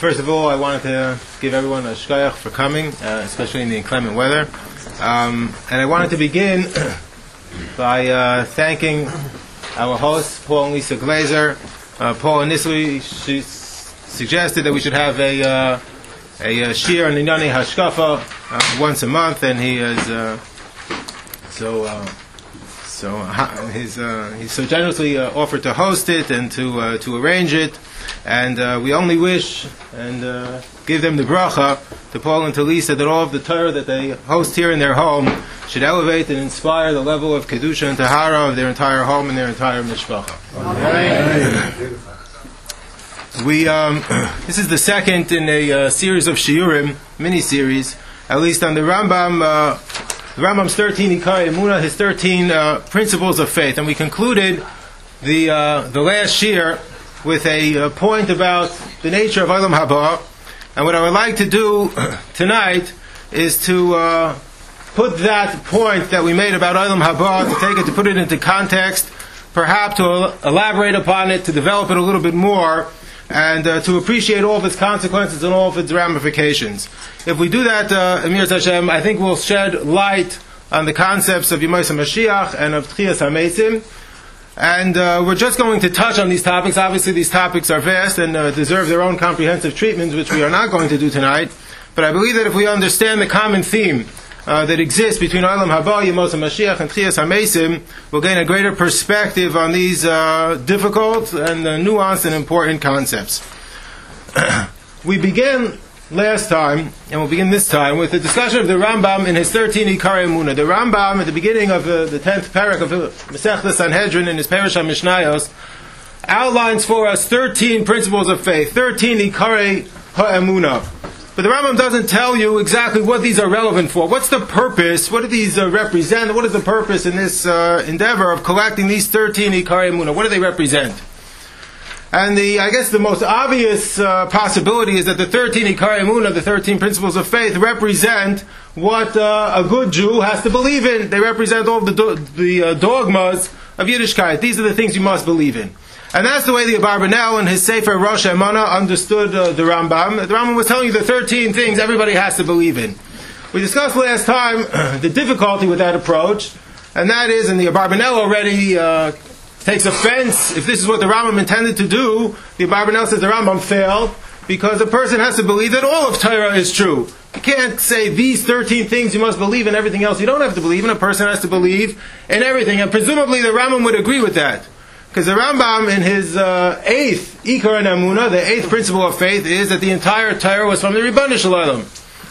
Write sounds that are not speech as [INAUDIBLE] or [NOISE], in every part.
first of all, I wanted to give everyone a shkoyach for coming, uh, especially in the inclement weather. Um, and I wanted to begin [COUGHS] by uh, thanking our hosts, Paul and Lisa Glazer. Uh, Paul initially she suggested that we should have a uh, a uh, shiur on Inyani Hashkafa uh, once a month, and he is uh, so so uh, his, uh, he so generously offered to host it and to to arrange it, and uh, we only wish and uh, give them the bracha to Paul and to Lisa that all of the Torah that they host here in their home should elevate and inspire the level of kedusha and tahara of their entire home and their entire mishpacha. We um, [CLEARS THROAT] this is the second in a uh, series of shiurim, mini series, at least on the Rambam. Uh, the Rambam's 13 Ikari Emuna, his 13 uh, principles of faith, and we concluded the uh, the last shir with a uh, point about the nature of Olam Haba. And what I would like to do [CLEARS THROAT] tonight is to uh, put that point that we made about Olam Haba, to take it, to put it into context, perhaps to elaborate upon it, to develop it a little bit more, and uh, to appreciate all of its consequences and all of its ramifications. If we do that, uh, Emir Hashem, I think we'll shed light on the concepts of Yemais Mashiach and of Tchias HaMesim. And uh, we're just going to touch on these topics. Obviously, these topics are vast and uh, deserve their own comprehensive treatments, which we are not going to do tonight. But I believe that if we understand the common theme uh, that exists between Olam Haba, Yemos Mashiach, and Tchias HaMesim, we'll gain a greater perspective on these uh, difficult and uh, nuanced and important concepts. [CLEARS THROAT] we began last time, and we'll begin this time, with the discussion of the Rambam in his 13 Ikari Muna. The Rambam, at the beginning of uh, the 10th parak of Masech Sanhedrin in his Perish HaMishnayos, outlines for us 13 principles of faith, 13 Ikari HaEmuna. But the Rambam doesn't tell you exactly what these are relevant for. What's the purpose? What do these uh, represent? What is the purpose in this uh, endeavor of collecting these 13 Ikari Muna? What do they represent? And the, I guess the most obvious uh, possibility is that the 13 Ikari Muna, the 13 principles of faith, represent what uh, a good Jew has to believe in. They represent all the, do- the uh, dogmas of Yiddishkeit. These are the things you must believe in. And that's the way the Abarbanel and his Sefer Rosh Emana understood uh, the Rambam. The Rambam was telling you the 13 things everybody has to believe in. We discussed last time [CLEARS THROAT] the difficulty with that approach, and that is, and the Abarbanel already uh, takes offense if this is what the Rambam intended to do. The Abarbanel says the Rambam failed because a person has to believe that all of Torah is true. You can't say these 13 things you must believe and everything else you don't have to believe and A person has to believe in everything, and presumably the Rambam would agree with that. Because the Rambam, in his uh, eighth Ikar and Amuna, the eighth principle of faith, is that the entire Torah was from the Ribbon Shalom.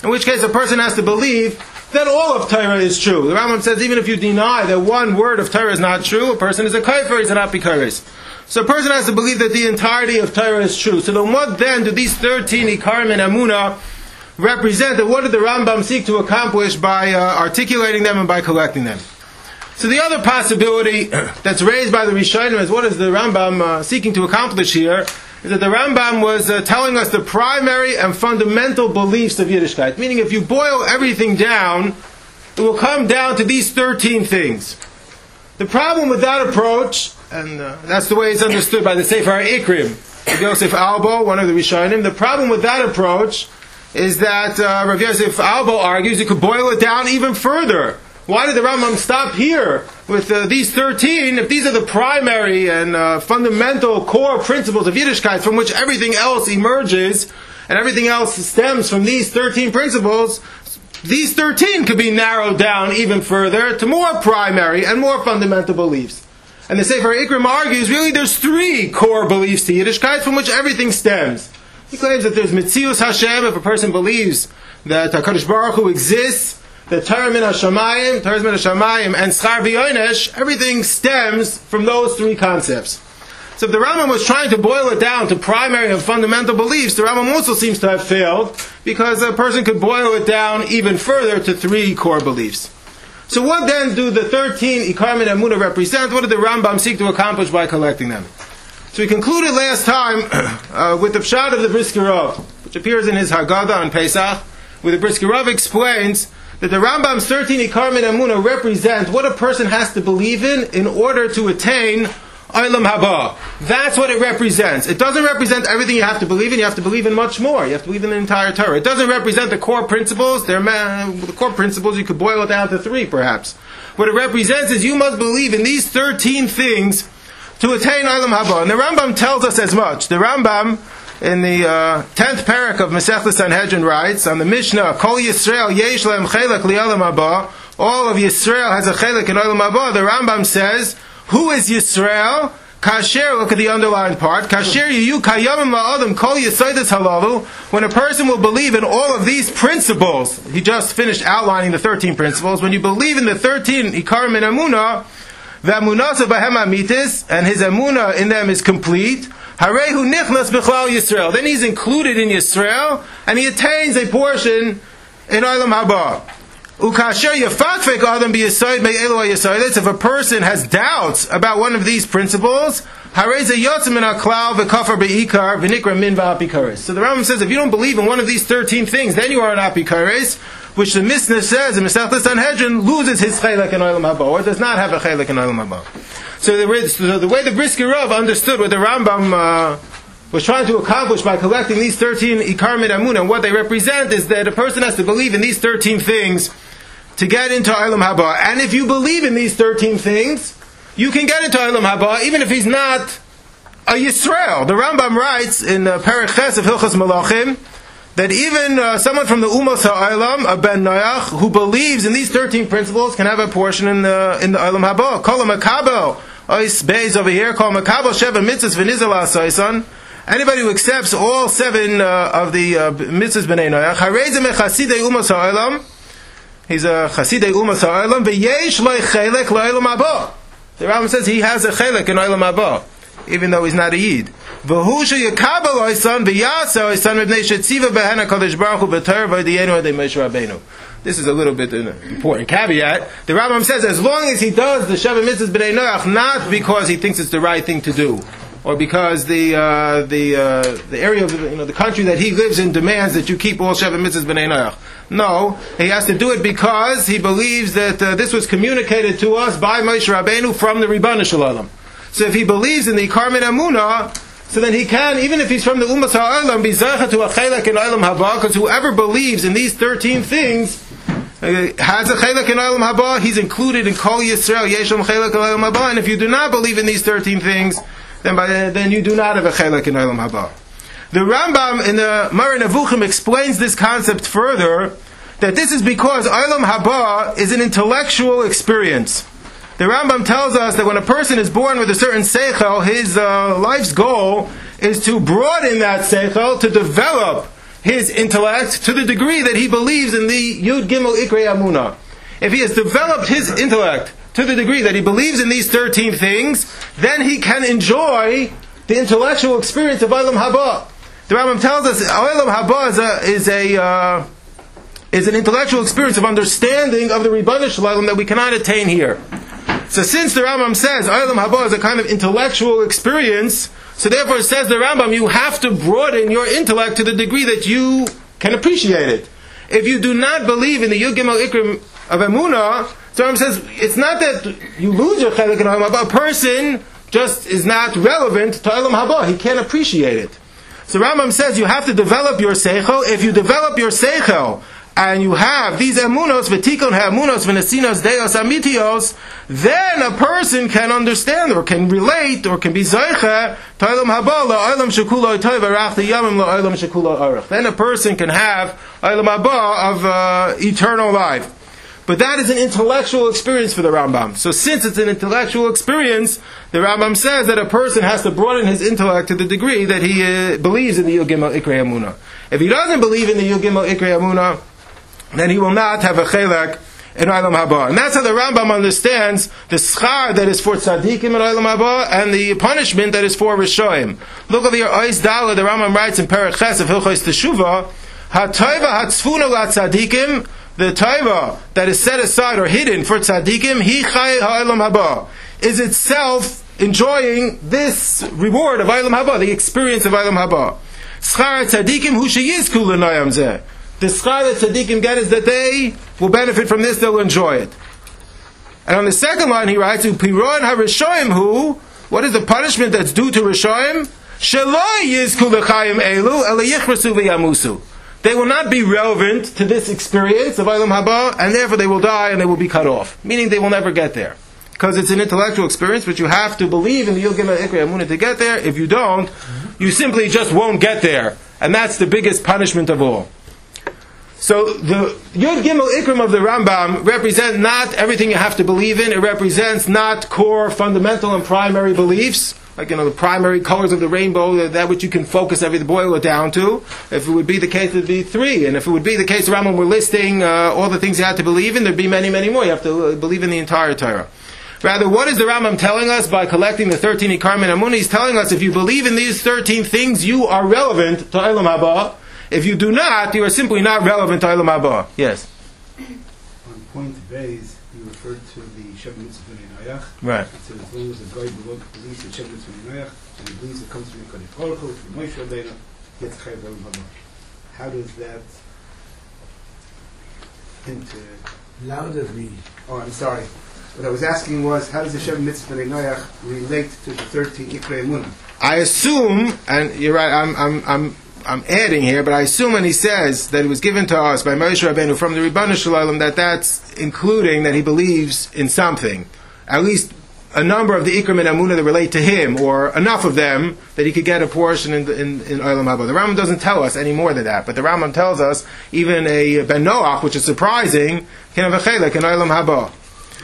In which case, a person has to believe that all of Torah is true. The Rambam says even if you deny that one word of Torah is not true, a person is a kaifer, he's an apikaris. So a person has to believe that the entirety of Torah is true. So then what then do these 13 Ikarim and Amuna represent, and what did the Rambam seek to accomplish by uh, articulating them and by collecting them? So the other possibility [CLEARS THROAT] that's raised by the Rishonim is what is the Rambam uh, seeking to accomplish here is that the Rambam was uh, telling us the primary and fundamental beliefs of Yiddishkeit. Meaning if you boil everything down, it will come down to these 13 things. The problem with that approach, and uh, that's the way it's understood by the Sefer Ikrim, Yosef Albo, one of the Rishonim, the problem with that approach is that uh, Rav Yosef Albo argues you could boil it down even further. Why did the Rambam stop here with uh, these 13 if these are the primary and uh, fundamental core principles of Yiddishkeit from which everything else emerges and everything else stems from these 13 principles? These 13 could be narrowed down even further to more primary and more fundamental beliefs. And the Sefer Ikrim argues really there's three core beliefs to Yiddishkeit from which everything stems. He claims that there's Mitzius Hashem if a person believes that HaKadosh Baruch Hu exists the Torah min Hashamayim, Torah min Hashamayim, and Schar V'yonesh, everything stems from those three concepts. So if the Rambam was trying to boil it down to primary and fundamental beliefs, the Rambam also seems to have failed, because a person could boil it down even further to three core beliefs. So what then do the 13 Ikarmin and Muna represent? What did the Rambam seek to accomplish by collecting them? So we concluded last time [COUGHS] uh, with the Pshat of the Brisker Rav, which appears in his Haggadah on Pesach, where the Brisker Rav explains that the Rambam's 13 Ikarmin Amuna represent what a person has to believe in in order to attain Olam Haba. That's what it represents. It doesn't represent everything you have to believe in. You have to believe in much more. You have to believe in the entire Torah. It doesn't represent the core principles. The core principles. You could boil it down to three, perhaps. What it represents is you must believe in these thirteen things to attain Olam Haba. And the Rambam tells us as much. The Rambam in the uh, tenth parak of Masechta Sanhedrin writes on the Mishnah, Kol Yisrael yesh lehem chelak li'olam. All of Yisrael has a chelak in olam. The Rambam says, who is Yisrael? Kasher, look at the underlined part. Kasher you kayamim la'adam kol yisoides halalu. When a person will believe in all of these principles, he just finished outlining the 13 principles. When you believe in the 13 ikarim and amuna, the amunasa bahem amitis, and his amuna in them is complete. Harehu nichnas b'chlal Yisrael. Then he's included in Yisrael, and he attains a portion in Olam Haba. Ukasher yafatfek adam b'yisoid me'elu yisoidets. If a person has doubts about one of these principles, hareza yotzim in aklal v'kafar be'ikar v'nikra min v'apikaris. So the Rambam says, if you don't believe in one of these thirteen things, then you are an apikaris, which the Mishnah says in Masechtas Sanhedrin loses his chelak in Olam Haba, or does not have a chelak in Olam Haba. So the, so the way the Brisker Rav understood what the Rambam uh, was trying to accomplish by collecting these 13 Ikar Amun and what they represent is that a person has to believe in these 13 things to get into Olam Haba. And if you believe in these 13 things, you can get into Olam Haba even if he's not a Yisrael. The Rambam writes in uh, Perek Ches of Hilchas Malachim that even uh, someone from the Umos Ha'olam, a Ben Noach, who believes in these 13 principles can have a portion in the, in the Olam Haba. Kol Makabo, Ois Beis over here, Kol Makabo Sheva Mitzvahs V'Nizala Soisan. Anybody who accepts all seven uh, of the uh, mitzvahs b'nei Noach, Harezim Echasidei Umos Ha'olam, He's a Chasidei Umas Ha'olam, v'yesh loy chelek lo'olam haba. The Rambam says he has a chelek in olam haba, even though he's not a yid. Shetziva behen HaKadosh Baruch Hu adei Moshe Rabbeinu. This is a little bit an important caveat. The Rambam says as long as he does the Sheva Mitzvahs B'nai Noach, not because he thinks it's the right thing to do, or because the uh, the uh, the area of you know the country that he lives in demands that you keep all Sheva Mitzvahs B'nai Noach. No, he has to do it because he believes that uh, this was communicated to us by Moshe Rabbeinu from the Ribbana Shalom. So if he believes in the Karmen Amuna, so then he can, even if he's from the Ummah Ha'olam, be zecha to a chelak in Olam Haba, because whoever believes in these 13 things, uh, has a chelak in Olam Haba, he's included in Kol Yisrael, Yesham chelak in Olam Haba, and if you do not believe in these 13 things, then by, then you do not have a chelak in Olam Haba. The Rambam in the Moreh Nevuchim explains this concept further, that this is because Olam Haba is an intellectual experience. The Rambam tells us that when a person is born with a certain seichel, his uh, life's goal is to broaden that seichel, to develop his intellect to the degree that he believes in the Yud Gimel Ikrei Amuna. If he has developed his intellect to the degree that he believes in these 13 things, then he can enjoy the intellectual experience of Olam Haba. The Rambam tells us Olam Haba is a, is a uh, is an intellectual experience of understanding of the Ribbana Shalom that we cannot attain here. So since the Rambam says Olam Haba is a kind of intellectual experience, so therefore says the Rambam you have to broaden your intellect to the degree that you can appreciate it. If you do not believe in the Yud Gimel Ikrim of Emunah, so Rambam says it's not that you lose your chelik in Olam Haba. A person just is not relevant to Olam Haba. He can't appreciate it. So Rambam says you have to develop your seichel. If you develop your seichel and you have these emunos, v'tikon ha'emunos, v'nesinos deos amitios, then a person can understand or can relate or can be zeicha to olam haba la'olam shekulo toiv arach yamim la'olam shekulo arach. Then a person can have olam haba of uh, eternal life. But that is an intellectual experience for the Rambam. So since it's an intellectual experience, the Rambam says that a person has to broaden his intellect to the degree that he uh, believes in the Yud Gimel Ikrei Amuna. If he doesn't believe in the Yud Gimel Ikrei Amuna, then he will not have a chelak in Olam Haba. And that's how the Rambam understands the schar that is for tzaddikim in Olam Haba and the punishment that is for Rishoim. Look over here, Ois Dala, the Rambam writes in Perek Ches of Hilchos Teshuvah, Ha-toiva ha-tzfuna la-tzaddikim the taiva that is set aside or hidden for tzaddikim, hi chay ha'olam haba, is itself enjoying this reward of Olam Haba, the experience of Olam Haba. Schar tzaddikim hu sheyizku l'nayam zeh. The schar that tzaddikim get is that they will benefit from this, they'll enjoy it. And on the second line he writes, Upiron harishoim who? What is the punishment that's due to Rishoyim? Shaloi yizku l'chayim elu, ela yichrasu v'yamusu. They will not be relevant to this experience of Olam Haba, and therefore they will die and they will be cut off. Meaning they will never get there. Because it's an intellectual experience, but you have to believe in the Yud Gimel Ikra Amunah to get there. If you don't, you simply just won't get there. And that's the biggest punishment of all. So the Yud Gimel Ikrim of the Rambam represent not everything you have to believe in. It represents not core, fundamental, and primary beliefs, like you know the primary colors of the rainbow, that, that which you can focus everything, boil it down to. If it would be the case, it'd be three, and if it would be the case, the Rambam were listing uh, all the things you had to believe in, there'd be many, many more. You have to uh, believe in the entire Torah. Rather, what is the Rambam telling us by collecting the 13 Ikarim and Amun? He's telling us if you believe in these 13 things, you are relevant to Eilam Haba. If you do not, you are simply not relevant to Eilam Haba. Yes. On point base, you referred to the Shem Mitzvah Noach. Right. It says as long as a guy belong- believes in Shem Mitzvah Noach, and he believes it comes from Yikodim Baruch Hu, from Moshe Rabbeinu, he gets Chayav Olam Haba. How does that into... Louder, please. Oh, I'm sorry. What I was asking was, how does the Shem Mitzvah Noach relate to the 13 Ikrei Emunah? I assume, and you're right, I'm, I'm, I'm, I'm adding here, but I assume when he says that it was given to us by Moshe Rabbeinu from the Ribbana Shalom, that that's including that he believes in something. At least a number of the Ikram and Amunah that relate to him, or enough of them that he could get a portion in, the, in, in Olam Haba. The Rambam doesn't tell us any more than that, but the Rambam tells us even a Ben Noach, which is surprising, can have a chelik in Olam Haba.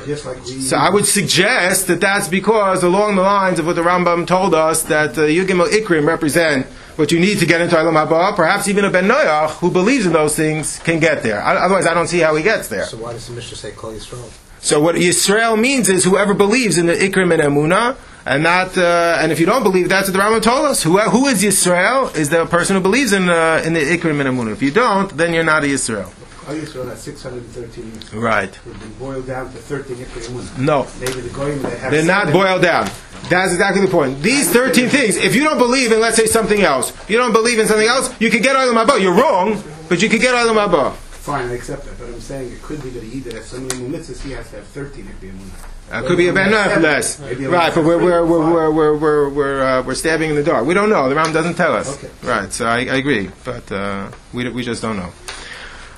Just like we... So I would suggest that that's because along the lines of what the Rambam told us that uh, Yugim Ikrim represent what you need to get into Olam Haba, perhaps even a Ben Noach who believes in those things can get there. Otherwise, I don't see how he gets there. So why does the Mishnah say Kol Yisrael? So what Yisrael means is whoever believes in the Ikrim and Emunah, and not, uh, and if you don't believe, that's what the Rambam told us. Who, who is Yisrael? Is the person who believes in uh, in the Ikrim and Emunah. If you don't, then you're not a Yisrael. Oh, Yisrael has 613 years. Right. We've been boiled down to 13 Ikrei Emunah. No. Maybe the Goyim that have They're not boiled down. That's exactly the point. These 13 things, if you don't believe in, let's say, something else, you don't believe in something else, you can get out Olam Haba. You're wrong, but you can get out Olam Haba. Fine, I accept that, but I'm saying it could be that he that has so many mitzvahs, he has to have 13 Ikrei Emunah. Uh, could be a Ben less. Right, but we're, we're, we're, we're, we're, we're, we're, uh, we're stabbing in the dark. We don't know. The Ram doesn't tell us. Okay. Right, so I, I agree, but uh, we, we just don't know.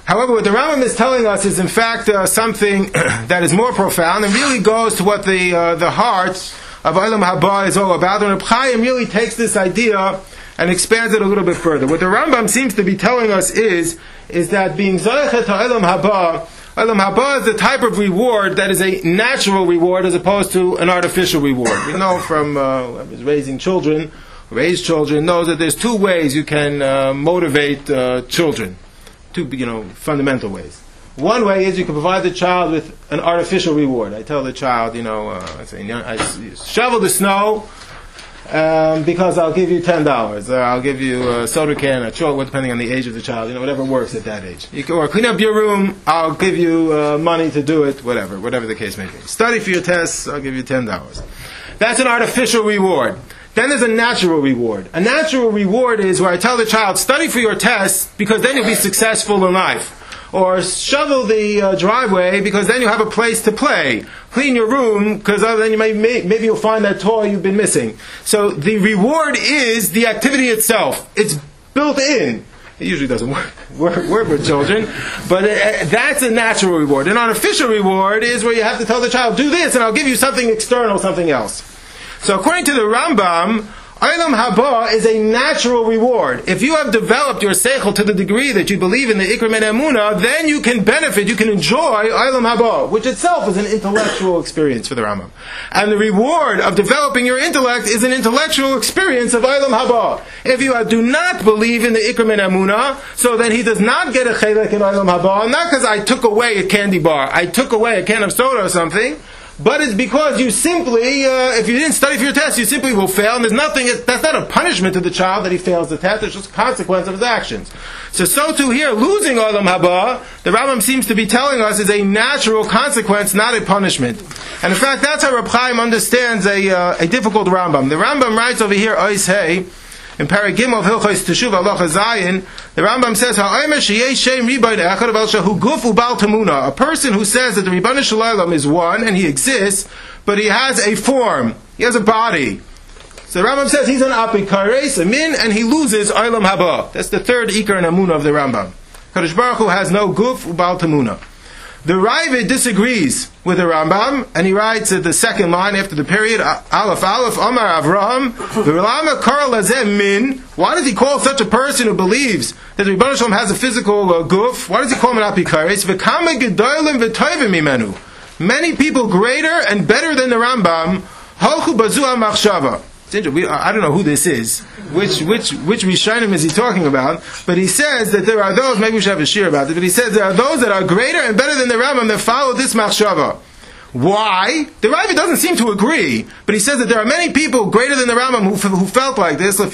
However, what the Rambam is telling us is, in fact, uh, something [CLEARS THROAT] that is more profound and really goes to what the uh, the heart of Olam Haba is all about. And Chaim really takes this idea and expands it a little bit further. What the Rambam seems to be telling us is is that being to Olam Haba, Olam Haba is the type of reward that is a natural reward as opposed to an artificial reward. We know from uh, raising children, raised children, knows that there's two ways you can uh, motivate uh, children two you know fundamental ways. One way is you can provide the child with an artificial reward. I tell the child, you know, uh, I say, I shovel the snow um, because I'll give you ten dollars, or I'll give you a soda can, a chocolate, depending on the age of the child. You know, whatever works at that age. Can, or clean up your room. I'll give you uh, money to do it. Whatever, whatever the case may be. Study for your tests. I'll give you ten dollars. That's an artificial reward. Then there's a natural reward. A natural reward is where I tell the child, study for your test because then you'll be successful in life. Or shovel the uh, driveway because then you have a place to play. Clean your room because then you may, may, maybe you'll find that toy you've been missing. So the reward is the activity itself. It's built in. It usually doesn't [LAUGHS] work, work, work with children, but uh, that's a natural reward. An artificial reward is where you have to tell the child, do this and I'll give you something external, something else. So according to the Rambam, Olam Haba is a natural reward. If you have developed your seichel to the degree that you believe in the Ikram and Emunah, then you can benefit, you can enjoy Olam Haba, which itself is an intellectual experience for the Rambam. And the reward of developing your intellect is an intellectual experience of Olam Haba. If you do not believe in the Ikram and Emunah, so then he does not get a chelek in Olam Haba, not because I took away a candy bar, I took away a can of soda or something, but it's because you simply, uh, if you didn't study for your test, you simply will fail, and there's nothing, that's not a punishment to the child that he fails the test, it's just a consequence of his actions. So, so too here, losing Olam Haba, the Rambam seems to be telling us is a natural consequence, not a punishment. And in fact, that's how Reb Chaim understands a, uh, a difficult Rambam. The Rambam writes over here, Ois Hey, in Paragim of Hilchos Teshuv Allah Zayin, the Rambam says, "Ha'omer sheyesh shem ribayin echad bal shehu guf ubal tamuna." A person who says that the Ribbon Shalom is one and he exists, but he has a form. He has a body. So the Rambam says he's an apikares, a min, and he loses Olam Haba. That's the third Ikar and Amuna of the Rambam. Kadosh Baruch Hu has no guf ubal tamuna. The Ravid disagrees with the Rambam, and he writes at the second line after the period, Aleph Aleph Amar Avraham, V'Rama Karl Lazem Min. Why does he call such a person who believes that the Rebbe Shalom has a physical uh, guf? Why does he call him an apikares? V'Kama. Many people greater and better than the Rambam, Halchu Bazua Machshava. We, I don't know who this is. Which which which Rishonim is he talking about? But he says that there are those. Maybe we should have a shir about it. But he says there are those that are greater and better than the Rambam that follow this machshava. Why? The Ravi doesn't seem to agree, but he says that there are many people greater than the Rambam who, who felt like this. The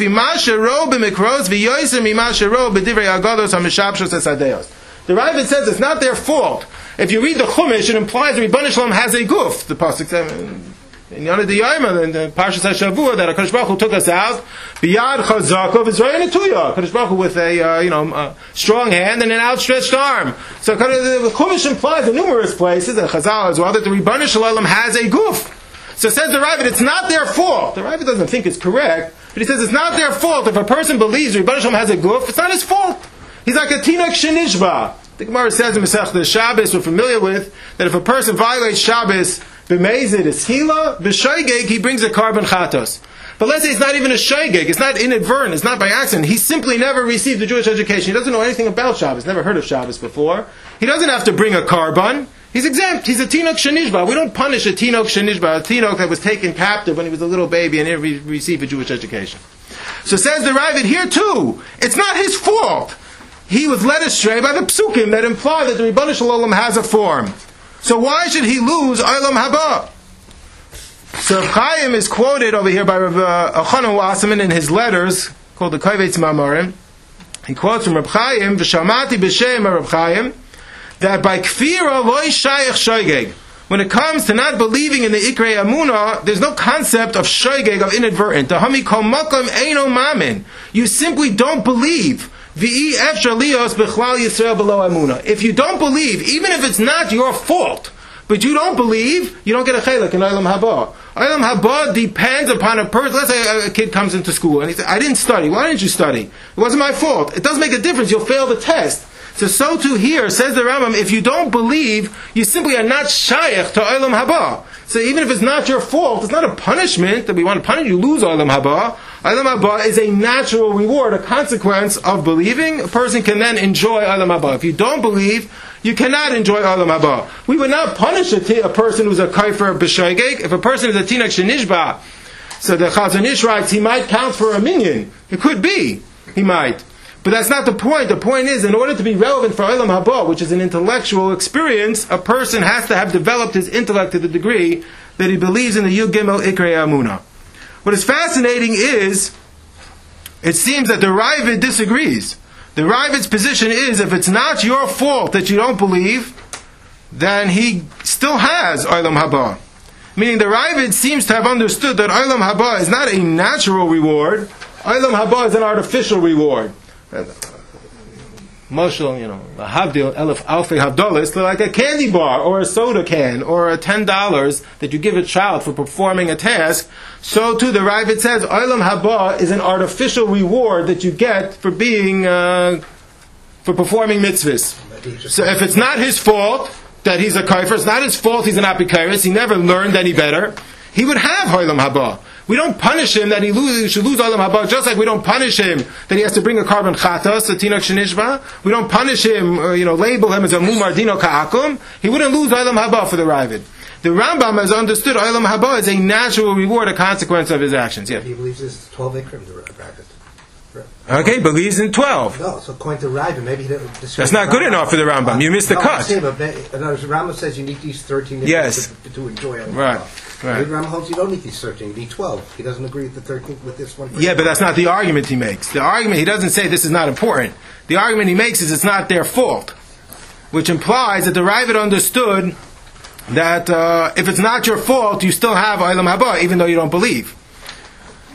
Ravi says it's not their fault. If you read the Chumash, it implies that Rebbeinu Shalom has a goof. The pasuk in Yonah the Yoma, in the Parshas HaShavua, that HaKadosh Baruch Hu took us out, biyad chazakov Israel Netuya, HaKadosh Baruch Hu with a, uh, you know, a strong hand and an outstretched arm. So the Chumash implies in numerous places, and Chazal as well, that the Rebbeinu Shalom has a goof. So says the Ravid, it's not their fault. The Ravid doesn't think it's correct, but he says it's not their fault. If a person believes Rebbeinu Shalom has a goof, it's not his fault. He's like a tinok shenishba. The Gemara says in Masech Shabbos, we're familiar with, that if a person violates Shabbos, b'mezid is hila, b'shaygeg, he brings a carbon chatos. But let's say it's not even a shaygeg, it's not inadvertent, it's not by accident. He simply never received a Jewish education. He doesn't know anything about Shabbos, never heard of Shabbos before. He doesn't have to bring a carbon. He's exempt. He's a tinok shenishba. We don't punish a tinok shenishba, a tinok that was taken captive when he was a little baby and never received a Jewish education. So says the Ravid here too. It's not his fault he was led astray by the psukim that imply that the Ribbon Shalom has a form. So why should he lose Olam Haba? So Chaim is quoted over here by Rav uh, Elchanan Wasserman in his letters called the Kovetz Mamorim. He quotes from Rav Chaim, "V'shamati b'shem Rav Chaim, that by kfira loy shayach shoygeg. When it comes to not believing in the Ikrei Amuna, there's no concept of shoygeg, of inadvertent. The hami kol makom eino mamin. You simply don't believe. If you don't believe, even if it's not your fault, but you don't believe, you don't get a chelik in Olam Haba. Olam Haba depends upon a person. Let's say a kid comes into school and he says, I didn't study. Why didn't you study? It wasn't my fault. It doesn't make a difference. You'll fail the test. So, so too here, says the Rambam, if you don't believe, you simply are not shaykh to Olam Haba. So even if it's not your fault, it's not a punishment that we want to punish you, lose Olam Haba. Olam Haba is a natural reward, a consequence of believing. A person can then enjoy Olam Haba. If you don't believe, you cannot enjoy Olam Haba. We would not punish a, t- a person who's a kaifer b'shaygeg. If a person is a tinak shenishba, so the Chazon Ish writes, he might count for a minyan. It could be. He might. But that's not the point. The point is, in order to be relevant for Olam Haba, which is an intellectual experience, a person has to have developed his intellect to the degree that he believes in the Yud Gimel Ikrei Amuna. What is fascinating is, it seems that the Ravid disagrees. The Ravid's position is, if it's not your fault that you don't believe, then he still has Olam Haba. Meaning the Ravid seems to have understood that Olam Haba is not a natural reward, Olam Haba is an artificial reward. Moshel, you know, havdil, elef alfei havdolis, like a candy bar or a soda can or a ten dollars that you give a child for performing a task. So too, the Ravid says, olam haba is an artificial reward that you get for being, uh, for performing mitzvahs. So if it's not his fault that he's a kaifer, it's not his fault he's an apikairis, he never learned any better, he would have olam haba. We don't punish him that he lose, should lose Olam Haba, just like we don't punish him that he has to bring a carbon chatas, a tinok shenishba. We don't punish him, uh, you know, label him as a mumar dino ka'akum. He wouldn't lose Olam Haba for the Ravid. The Rambam has understood Olam Haba is a natural reward, a consequence of his actions. Yeah. He believes this is 12 ikrim, the Ravid. Okay, believes in 12. No, so according to Ravid, maybe he didn't. That's not good enough for the Rambam. You missed the cut. Saying, but may- in other words, Rambam says you need these 13 ikrim Yes. to, to enjoy. Right, right. Maybe Rambam holds you don't need these 13, you need 12. He doesn't agree with the 13 with this one. Yeah, but that's not the argument he makes. The argument, he doesn't say this is not important. The argument he makes is it's not their fault, which implies that the Ravid understood that uh, if it's not your fault, you still have Olam Haba, even though you don't believe.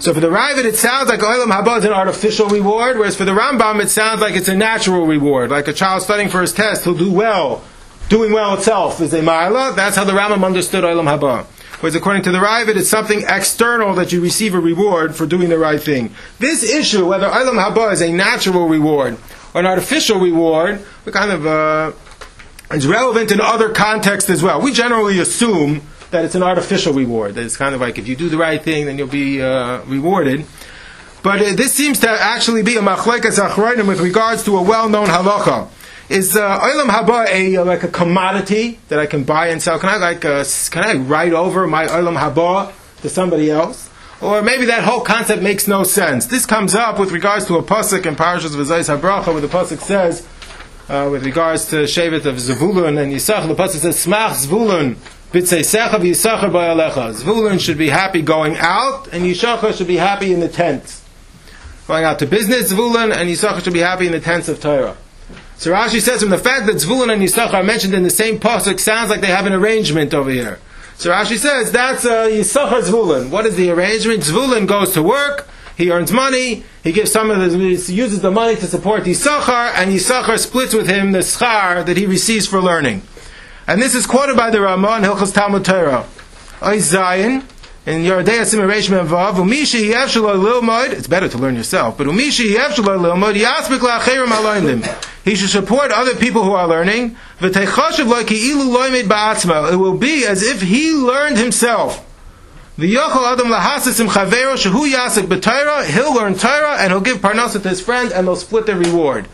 So for the Ravid, it sounds like Olam Haba is an artificial reward, whereas for the Rambam, it sounds like it's a natural reward. Like a child studying for his test, he'll do well. Doing well itself is a ma'ala. That's how the Rambam understood Olam Haba. Whereas according to the Ravid, it's something external that you receive a reward for doing the right thing. This issue, whether Olam Haba is a natural reward or an artificial reward, we kind of uh, relevant in other contexts as well. We generally assume that it's an artificial reward. That it's kind of like if you do the right thing, then you'll be uh, rewarded. But uh, this seems to actually be a machlekas achronim with regards to a well-known halacha. Is uh, olam haba a uh, like a commodity that I can buy and sell? Can I like uh, can I write over my olam haba to somebody else? Or maybe that whole concept makes no sense. This comes up with regards to a pasuk in Parashas V'zayis Habracha, where the pasuk says, uh, with regards to Shevet of Zvulun and Yisachar, the pasuk says, "Smach Zvulun b'tzeisecha v'Yisachar b'alecha." Zvulun should be happy going out, and Yisachar should be happy in the tent. Going out to business, Zvulun and Yisachar should be happy in the tents of Torah. So Rashi says, from the fact that Zvulun and Yisachar are mentioned in the same pasuk, sounds like they have an arrangement over here. So Rashi says that's uh, Yisachar Zvulun. What is the arrangement? Zvulun goes to work, he earns money, he gives some of the, uses the money to support Yisachar, and Yisachar splits with him the schar that he receives for learning. And this is quoted by the Ramah in Hilchas Talmud Torah. Oy Zayin, in Yerodei Asim Reish Vav, Umishi Yevshalo Lilmod, it's better to learn yourself, but Umishi Lilmod, Aloindim. He should support other people who are learning. It will be as if he learned himself. V'yochel adam lahasis im shehu yasik b'Torah. He'll learn Torah and he'll give parnasa to his friend and they'll split the reward.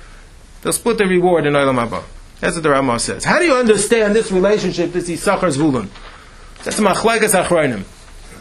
They'll split the reward in Olam Haba. That's what the Rama says. How do you understand this relationship, this Yisachar Zvulun? That's Machlaikas Achroinim.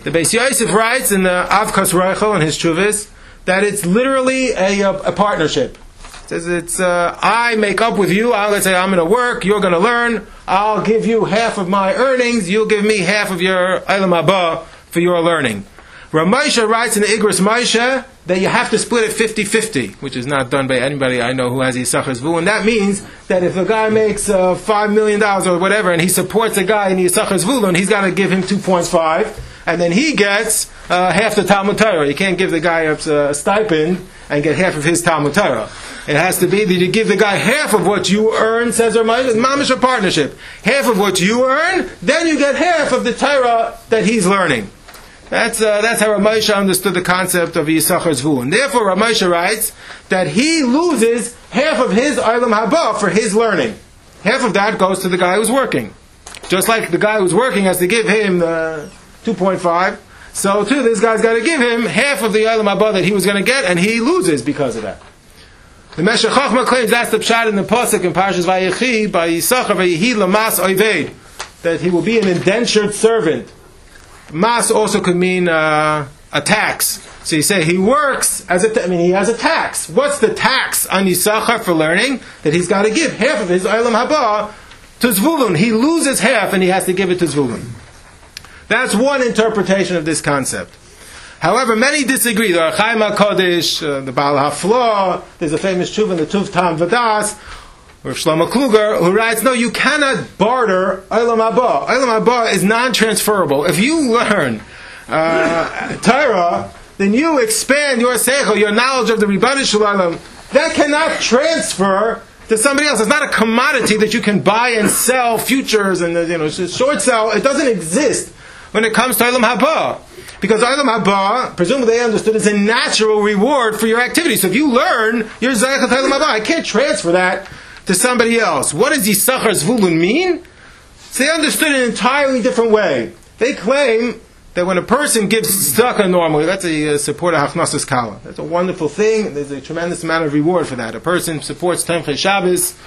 The Beis Yosef writes in the Avkas Reichel in his Chuvis that it's literally a, a, a partnership. It says it's uh, I make up with you. I'll, let's say I'm going to work. You're going to learn. I'll give you half of my earnings. You'll give me half of your Eilam Haba for your learning. Ramesha writes in the Igris Moshe that you have to split it 50-50, which is not done by anybody I know who has Yisachar Zvu. And that means that if a guy makes uh, $5 million or whatever and he supports a guy in Yisachar Zvulun, he's got to give him 2.5 and then he gets uh, half the Talmud Torah. You can't give the guy a, a stipend and get half of his Talmud Torah. It has to be that you give the guy half of what you earn, says Ramesha, mamish a partnership. Half of what you earn, then you get half of the Torah that he's learning. That's, uh, that's how Ramesha understood the concept of Yisachar Zvu. And therefore Ramesha writes that he loses half of his Eilam Haba for his learning. Half of that goes to the guy who's working. Just like the guy who's working has to give him the 2.5, so too this guy's got to give him half of the Eilam Haba that he was going to get, and he loses because of that. The Meshech Chochma claims that's the pshat in the pasuk in Parshas Vayechi by Yisachar Vayehi Lamas Oived that he will be an indentured servant. Mas also could mean uh, a tax. So you say he works as. Ta- I mean, he has a tax. What's the tax on Yisachar for learning? That he's got to give half of his Eilam Haba to Zvulun. He loses half and he has to give it to Zvulun. That's one interpretation of this concept. However, many disagree. The Archaim HaKodesh, uh, the Baal HaFlo, there's a famous tshuva in the Tuv Tam Vadas, or Shlomo Kluger, who writes, no, you cannot barter Eilam Haba. Eilam Haba is non-transferable. If you learn uh, Torah, then you expand your seichel, your knowledge of the Rebbeinu Shalom. That cannot transfer to somebody else. It's not a commodity that you can buy and sell futures and you know short sell. It doesn't exist when it comes to Eilam Haba. Because Eilam Haba, presumably they understood, is a natural reward for your activity. So if you learn, you're Zayachat Eilam Haba. I can't transfer that to somebody else. What does Yisachar Zvulun mean? So they understood it in an entirely different way. They claim that when a person gives tzedakah normally, that's a uh, support of Hachnasas Kala. That's a wonderful thing. There's a tremendous amount of reward for that. A person supports Tomchei Shabbos,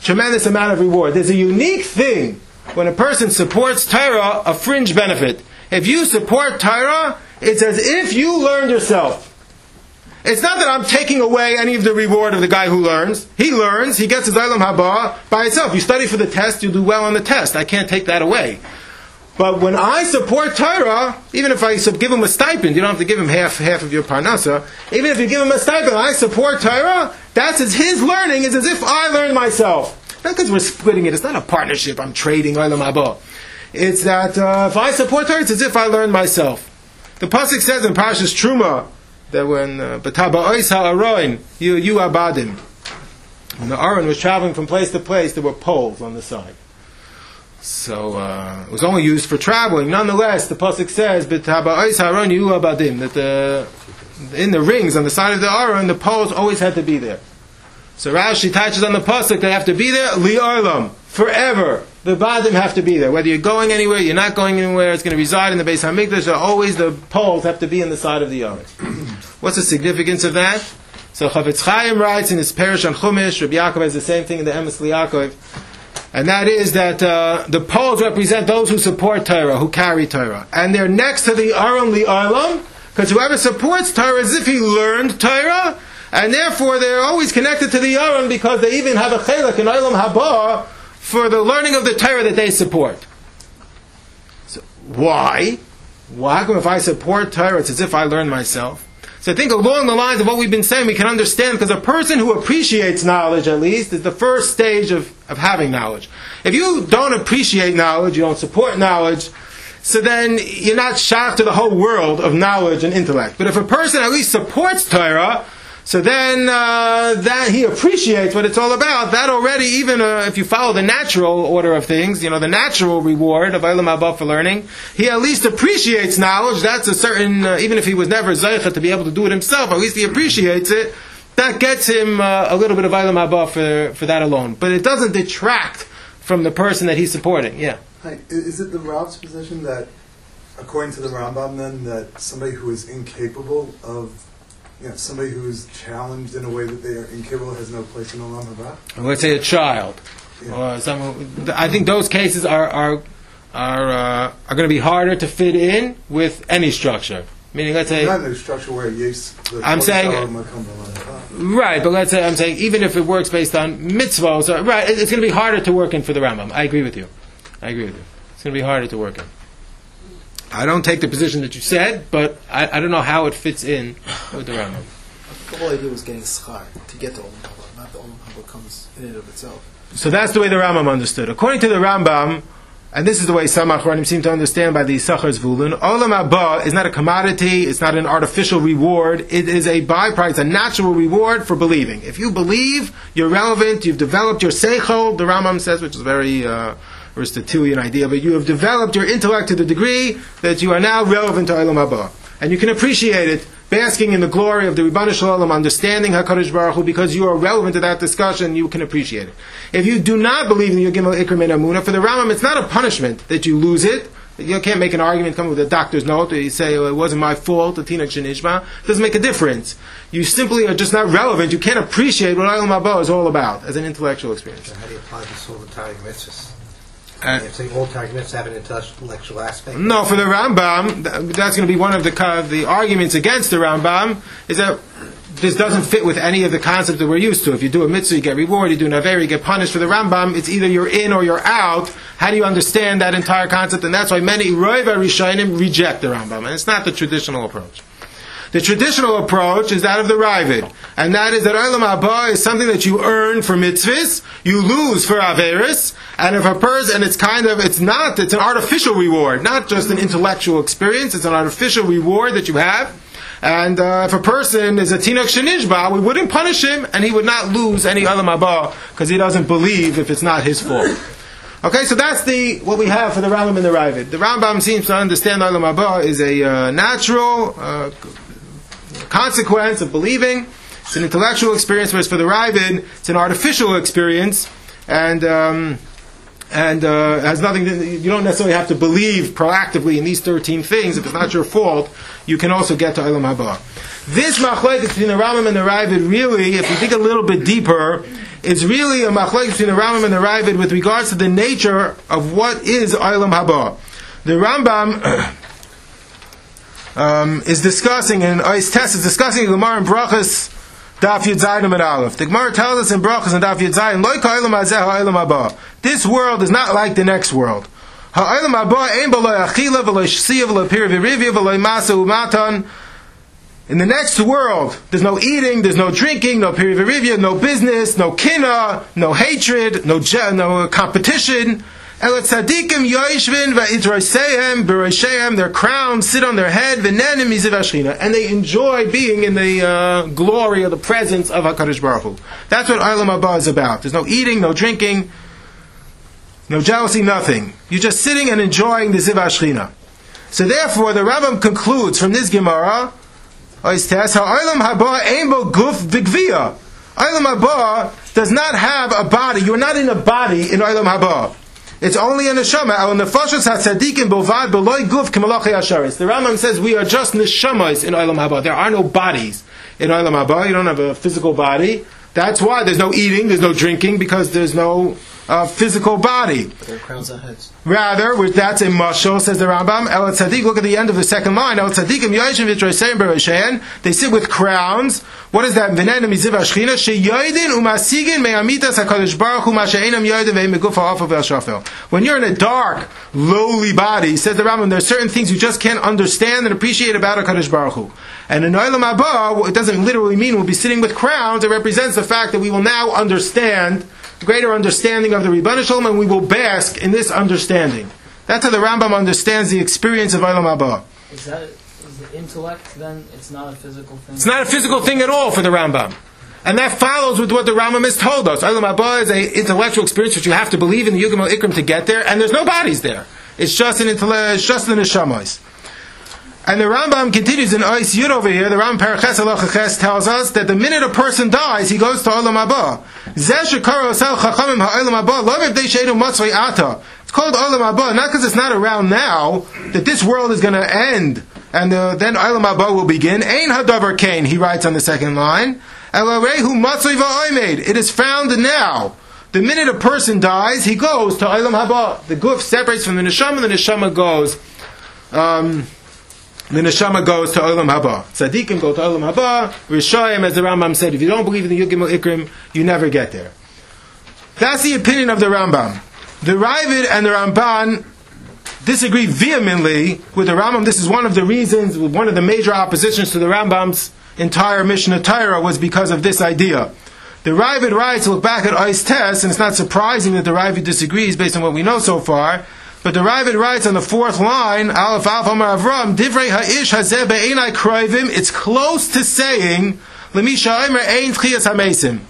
tremendous amount of reward. There's a unique thing when a person supports Torah, a fringe benefit. If you support Torah, it's as if you learned yourself. It's not that I'm taking away any of the reward of the guy who learns. He learns, he gets his Eilam Haba by itself. You study for the test, you do well on the test. I can't take that away. But when I support Torah, even if I give him a stipend, you don't have to give him half half of your parnasa. Even if you give him a stipend, I support Torah. That's as his learning is as if I learned myself. Not because we're splitting it. It's not a partnership. I'm trading Olam Haba. It's that uh, if I support her, it's as if I learned myself. The pasuk says in Parshas Truma that when uh, Betaba Ois Ha'aroin, you you abadim. When the Aaron was traveling from place to place, there were poles on the side. So uh, it was only used for traveling. Nonetheless, the pasuk says, "B'taba'is haron yu abadim," that the in the rings on the side of the aron, the poles always had to be there. So Rashi touches on the pasuk; they have to be there li'arlam forever. The badim have to be there. Whether you're going anywhere, you're not going anywhere, it's going to reside in the base hamikdash. Always the poles have to be in the side of the aron. [CLEARS THROAT] What's the significance of that? So Chafetz Chaim writes in his parish on Chumash, Rabbi Yaakov has the same thing in the Emes Liakov, and that is that uh, the poles represent those who support Torah, who carry Torah, and they're next to the Aron Li'alam, because whoever supports Torah is if he learned Torah, and therefore they're always connected to the Aron because they even have a chelak in Olam Haba for the learning of the Torah that they support. So why? Why? How come if I support Torah, it's as if I learn myself? So I think along the lines of what we've been saying, we can understand because a person who appreciates knowledge, at least, is the first stage of, of having knowledge. If you don't appreciate knowledge, you don't support knowledge, so then you're not shocked to the whole world of knowledge and intellect. But if a person at least supports Torah, so then uh, that he appreciates what it's all about. That already, even uh, if you follow the natural order of things, you know the natural reward of Eilam Haba for learning, he at least appreciates knowledge. That's a certain, uh, even if he was never zeichet to be able to do it himself, at least he appreciates it. That gets him uh, a little bit of Eilam Haba for for that alone. But it doesn't detract from the person that he's supporting. Yeah. Hi, is it the Rav's position that, according to the Rambam, then that somebody who is incapable of, you know, somebody who is challenged in a way that they are incapable has no place in Olam Haba? let's say a child, Yeah. or someone. I think those cases are are are uh, are going to be harder to fit in with any structure. Meaning, let's say, Not in the structure where yes, I'm saying- Torah will come to Olam Haba. right, but let's say I'm saying even if it works based on mitzvahs, right, it's going to be harder to work in for the Rambam. I agree with you. I agree with you. It's going to be harder to work in. I don't take the position that you said, but I, I don't know how it fits in with the Rambam. The whole idea was getting schar to get to Olam Haba, not the Olam Haba comes in and of itself. So that's the way the Rambam understood. According to the Rambam, and this is the way some Achronim seem to understand by the Sachar Zvulun, Olam Haba is not a commodity, it's not an artificial reward, it is a byproduct, a natural reward for believing. If you believe, you're relevant, you've developed your Seichel, the Rambam says, which is very uh, Aristotelian idea, but you have developed your intellect to the degree that you are now relevant to Olam Haba. And you can appreciate it, basking in the glory of the Ribbana Shalom, understanding HaKadosh Baruch Hu, because you are relevant to that discussion, you can appreciate it. If you do not believe in your Gimel Ikram and Amuna, for the Rambam, it's not a punishment that you lose it. You can't make an argument, come with a doctor's note, where you say, oh, it wasn't my fault, the Tina Shenishma. Doesn't make a difference. You simply are just not relevant. You can't appreciate what Olam Haba is all about as an intellectual experience. So how do you apply this all the mitzvahs? Uh, say all Targum mitzvahs have an intellectual aspect. No, for the Rambam, th- that's going to be one of the co- the arguments against the Rambam is that this doesn't fit with any of the concepts that we're used to. If you do a mitzvah, you get reward. You do an aver, you get punished. For the Rambam, it's either you're in or you're out. How do you understand that entire concept? And that's why many Roiva Rishonim reject the Rambam, and it's not the traditional approach. The traditional approach is that of the Ravid, and that is that Olam Haba is something that you earn for mitzvahs, you lose for Averis, and if a person, it's kind of, it's not, it's an artificial reward, not just an intellectual experience, it's an artificial reward that you have. And uh, if a person is a Tinok Shenishba, we wouldn't punish him, and he would not lose any Olam Haba, because he doesn't believe if it's not his fault. Okay, so that's the what we have for the Rambam and the Ravid. The Rambam seems to understand Olam Haba is a uh, natural uh, consequence of believing. It's an intellectual experience, whereas for the Ravid, it's an artificial experience, and um, and uh, has nothing. To, you don't necessarily have to believe proactively in these thirteen things. If it's not your fault, you can also get to Olam Haba. This machlekes between the Rambam and the Ravid, really, if you think a little bit deeper, is really a machlekes between the Rambam and the Ravid with regards to the nature of what is Olam Haba. The Rambam. [CLEARS THROAT] um, is discussing in Ois Test is discussing in Gemara and Brachas Daf and Aleph. The Gemara tells us in Brachas and Daf Yud Zayin, Loi. This world is not like the next world. Pir v'rivya. In the next world, there's no eating, there's no drinking, no pirivirivya, no business, no kina, no hatred, no no competition. Elat tzadikim yoishvin va'idrosehem b'roishehem, their crowns sit on their head, v'nenim miziv hashchina, and they enjoy being in the uh, glory of the presence of HaKadosh Baruch Hu. That's what Olam Haba is about. There's no eating, no drinking. no jealousy, nothing. You're just sitting and enjoying the Ziv Ashchina. So therefore, the Rambam concludes from this Gemara, Ois Tes, Ha'olam haba ein bo guf v'gviyah. Olam haba does not have a body. You're not in a body in Olam haba. It's only a neshama. Al nefashos hatzadikim bovad beloy guf k'malachei asharis. The Rambam says we are just neshamas in Olam haba. There are no bodies in Olam haba. You don't have a physical body. That's why there's no eating, there's no drinking, because there's no uh, physical body. Their crowns and heads. Rather, which that's a mashal, says the Rambam. El tzaddik. Look at the end of the second line. El tzaddikim yoyishim v'troseim bereshein. They sit with crowns. What is that? V'nenem miziv ashchina sheyoydin umasigin me'amitas hakadosh baruch hu masha'enam yoydin ve'imeguf ha'afel ve'ashafel. When you're in a dark, lowly body, says the Rambam, there are certain things you just can't understand and appreciate about Hakadosh Baruch Hu. And in Olam Haba, it doesn't literally mean we'll be sitting with crowns. It represents the fact that we will now understand greater understanding of the Ribono Shel Olam, and we will bask in this understanding. That's how the Rambam understands the experience of Olam Haba. Is that is the intellect then? It's not a physical thing. It's not a physical thing at all for the Rambam. And that follows with what the Rambam has told us. Olam Haba is an intellectual experience which you have to believe in the Yugam Ikram to get there, and there's no bodies there. It's just an intellect, it's just the neshamas. And the Rambam continues in Ois Yud over here. The Rambam Paraches Alochaches tells us that the minute a person dies, he goes to Olam Haba. It's called Olam Haba, not because it's not around now, that this world is going to end, and uh, then Olam Haba will begin. Ein hadavar kain, he writes on the second line. It is found now. The minute a person dies, he goes to Olam Haba. The guf separates from the neshama, the neshama goes. Um, the neshama goes to Olam Haba. Tzaddikim go to Olam Haba. Rishayim, as the Rambam said, if you don't believe in the Yugim Ikrim, you never get there. That's the opinion of the Rambam. The Ravid and the Ramban disagree vehemently with the Rambam. This is one of the reasons, one of the major oppositions to the Rambam's entire Mishnah Torah was because of this idea. The Ravid writes, look back at Ois Tes, and it's not surprising that the Ravid disagrees based on what we know so far. But the Ravid writes on the fourth line, Aleph Alf Amar Avram, Divrei Ha'ish Hazeh Be'enai Kroivim, it's close to saying, Lemisha Omer Ein Tchias HaMesim.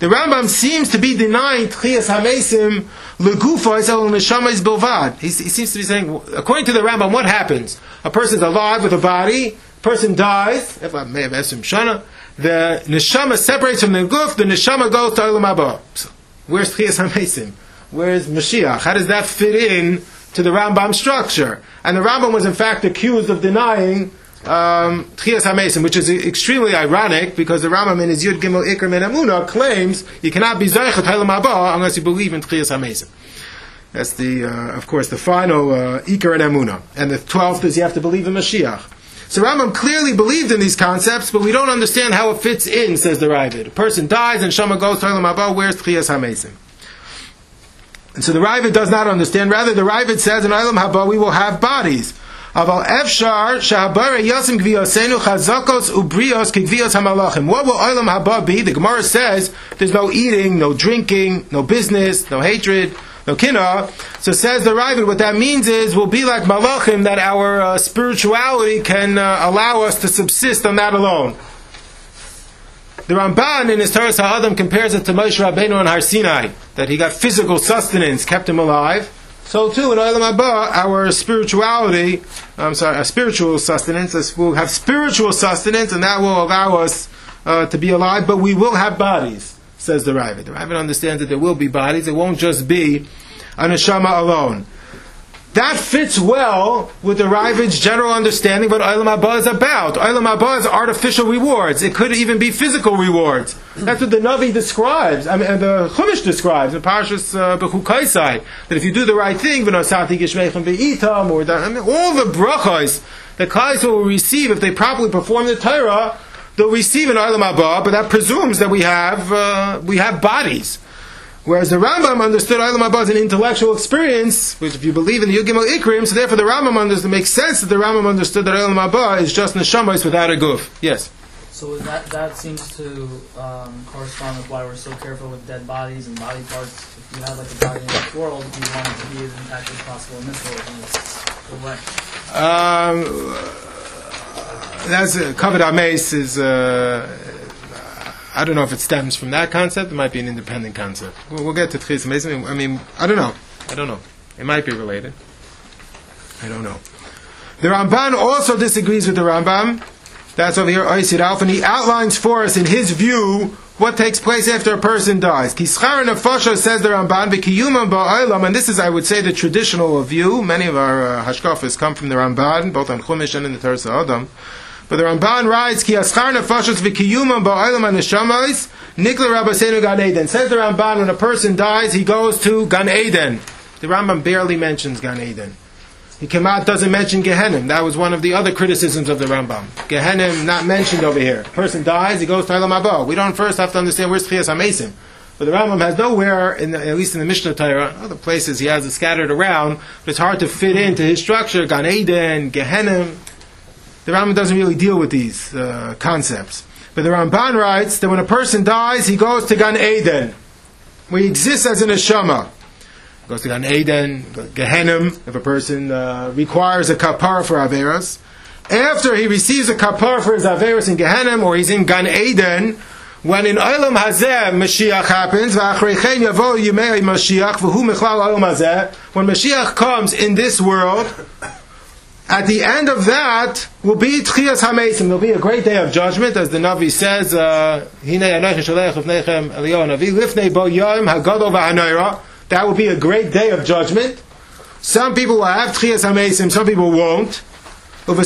The Rambam seems to be denying Tchias HaMesim, Legufa is El Neshama is Bilvad. He, seems to be saying, according to the Rambam, what happens? A person's alive with a body, person dies, if I may have asked him Shana, the Neshama separates from the Guf, the Neshama goes to Olam Haba. So, Where's Tchias HaMesim? Where's Mashiach? How does that fit in to the Rambam structure. And the Rambam was in fact accused of denying um, Tchias which is extremely ironic because the Rambam in his Yud Gimel Ikram and Amuna claims you cannot be Zaychat Halam Haba unless you believe in Tchias HaMesim. That's the, uh, of course, the final uh, Ikar and Amuna. And the twelfth is you have to believe in Mashiach. So Rambam clearly believed in these concepts, but we don't understand how it fits in, says the Ravid. A person dies and Shama goes to Halam Haba, where's Tchias HaMesim? And so the Ravid does not understand. Rather, the Ravid says in Olam Haba we will have bodies. Ubrios. What will Olam Haba be? The Gemara says there's no eating, no drinking, no business, no hatred, no kinah. So says the Ravid, what that means is we'll be like malachim, that our uh, spirituality can uh, allow us to subsist on that alone. The Ramban in his Toras Ha'adam compares it to Moshe Rabbeinu on Har Sinai, that he got physical sustenance, kept him alive. So too in Olam Haba, our spirituality, I'm sorry, our spiritual sustenance, us will have spiritual sustenance, and that will allow us uh, to be alive. But we will have bodies, says the Ravid. The Ravid understands that there will be bodies. It won't just be a neshama alone. That fits well with the Ravid's general understanding what Olam Haba is about. Olam Haba is artificial rewards. It could even be physical rewards. That's what the Navi describes. I mean, the Chumash describes in Parshas uh, Bechukaisai that if you do the right thing, or all the brachas that Kais will receive if they properly perform the Torah, they'll receive an Olam Haba, but that presumes that we have uh, we have bodies. Whereas the Rambam understood Olam Haba as an intellectual experience, which if you believe in the Yugim Ikrim, so therefore the Rambam understood, it makes sense that the Rambam understood that Olam Haba is just neshamas without a guf. Yes. So that that seems to um, correspond with why we're so careful with dead bodies and body parts. If you have like a body in this world, you want it to be as intact as possible in this world, and it's way. Um, that's uh, covered ames is. Uh, I don't know if it stems from that concept. It might be an independent concept. We'll, we'll get to Tchis. I mean, I don't know. I don't know. It might be related. I don't know. The Ramban also disagrees with the Rambam. That's over here, Oisid Alf, and he outlines for us, in his view, what takes place after a person dies. Kischar nefasha says the Ramban, v'kiyumam ba'olam, and this is, I would say, the traditional view. Many of our uh, hashkafas come from the Ramban, both on Chumash and in the Toras Adam. But the Ramban writes, Ki aschar nefashos v'kiyumam ba'olam ha-neshamais, nikla rabbaseinu Gan Eden. Says the Ramban, when a person dies, he goes to Gan Eden. The Rambam barely mentions Gan Eden. He Kemat doesn't mention Gehenim. That was one of the other criticisms of the Rambam. Gehenim not mentioned over here. Person dies, he goes to Elam Haba. We don't first have to understand where's Chias HaMesim. But the Rambam has nowhere, in the, at least in the Mishnah Torah, other places he has it scattered around, but it's hard to fit into his structure. Gan Eden, Gehenim. The Rambam doesn't really deal with these uh, concepts. But the Ramban writes that when a person dies, he goes to Gan Eden, where he exists as an neshama goes to Gan Eden, Gehenim, if a person uh, requires a kapara for Averas. After he receives a kapara for his Averas in Gehenim, or he's in Gan Eden, when in Olam Hazeh Mashiach happens, when Mashiach comes in this world, at the end of that will be Tchias HaMesim. There'll be a great day of judgment, as the Navi says, uh, that will be a great day of judgment. Some people will have Tchias HaMesim, some people won't. There'll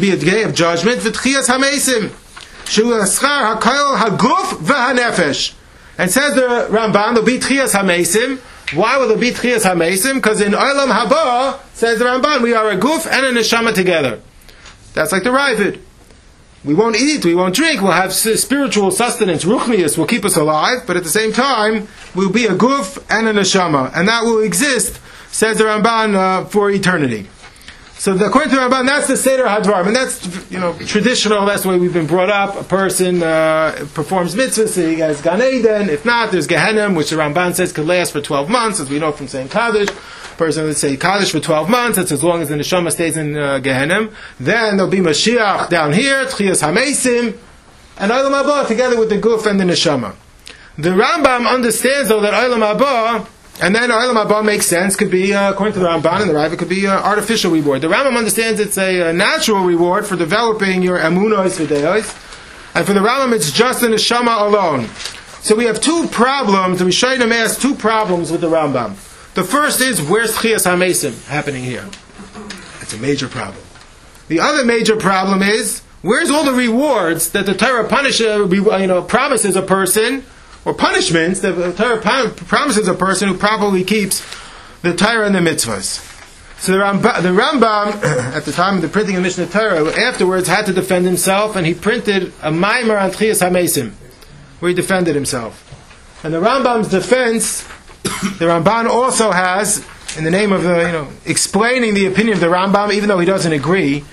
be a day of judgment, V'Tchias HaMesim. Shu Aschar HaKayel HaGuf V'Hanefesh. And says the Ramban, there'll be Tchias HaMesim. Why will there be Tchias HaMesim? Because in Olam Haba, says the Ramban, we are a goof and a neshama together. That's like the Ravid. We won't eat, we won't drink, we'll have spiritual sustenance, ruchnius will keep us alive, but at the same time, we'll be a goof and a neshama. And that will exist, says the Ramban, uh, for eternity. So according to the Ramban, that's the Seder Hadvarim, and that's you know traditional. That's the way we've been brought up. A person uh, performs mitzvahs, so he has Gan Eden. If not, there's Gehenim, which the Ramban says could last for 12 months, as we know from saying Kaddish. Person would say Kaddish for 12 months. That's as long as the neshama stays in uh, Gehenim. Then there'll be Mashiach down here, Tchias Hamesim, and Olam Haba together with the Guf and the neshama. The Rambam understands though that Olam Haba and then Olam Haba makes sense, could be, uh, according to the Ramban and the Rav, it could be an artificial reward. The Rambam understands it's a, uh natural reward for developing your amunos videos, and for the Rambam it's just an neshama alone. So we have two problems, the Rishayim asked two problems with the Rambam. The first is, where's Chias HaMesim happening here? That's a major problem. The other major problem is, where's all the rewards that the Torah punish, uh, you know, promises a person or punishments the Torah promises a person who properly keeps the Torah and the mitzvahs. So the, Ramba, the Rambam, [CLEARS THROAT] at the time of the printing of Mishnah Torah, afterwards had to defend himself, and he printed a Maimer on Tchias HaMesim, where he defended himself. And the Rambam's defense, [CLEARS THROAT] the Ramban also has, in the name of the, you know, explaining the opinion of the Rambam, even though he doesn't agree,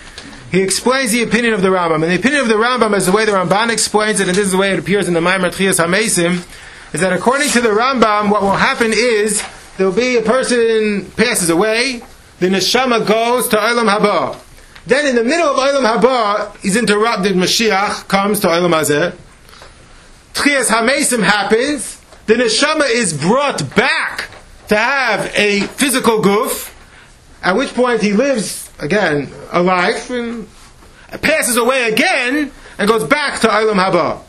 he explains the opinion of the Rambam. And the opinion of the Rambam is the way the Ramban explains it, and this is the way it appears in the Maimer Tchias HaMesim, is that according to the Rambam, what will happen is, there will be a person passes away, the neshama goes to Olam Haba. Then in the middle of Olam Haba, he's interrupted, Mashiach comes to Olam Hazeh. Tchias HaMesim happens, the neshama is brought back to have a physical goof, at which point he lives again a life and passes away again and goes back to Olam Haba.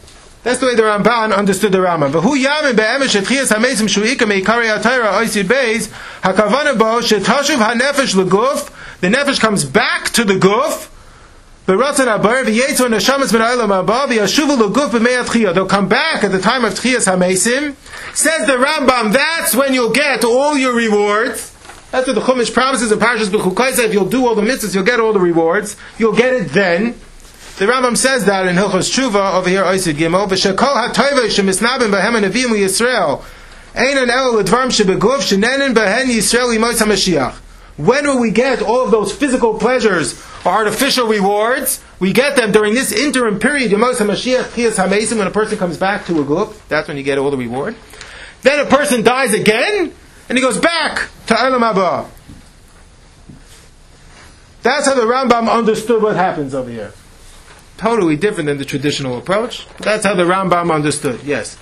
That's the way the Ramban understood the Rambam. V'hu yamin be'emes shetchias hamesim shu'ika me'ikari ha'tayra oisid beis hakavana bo shetashuv ha'nefesh l'guf the nefesh comes back to the guf B'ratzon habar v'yetzo neshamas min ha'olam haba v'yashuvu l'guf b'mei atchiyah they'll come back at the time of tchias hamesim says the Rambam that's when you'll get all your rewards that's what the Chumash promises in Parshas B'chukaisa if you'll do all the mitzvahs you'll get all the rewards you'll get it then the Rambam says that in Hilchos Tshuva over here, Oisid Gimel, v'shekol ha'toiva shemisnabim behem anavim Yisrael, ein an el l'dvarm shebeguf shenenen behen Yisrael imois HaMashiach. When will we get all of those physical pleasures, or artificial rewards? We get them during this interim period, Yemos HaMashiach, Chiyas HaMesim, when a person comes back to a guf. That's when you get all the reward. Then a person dies again, and he goes back to Olam Haba. That's how the Rambam understood what happens over here totally different than the traditional approach. That's how the Rambam understood. Yes.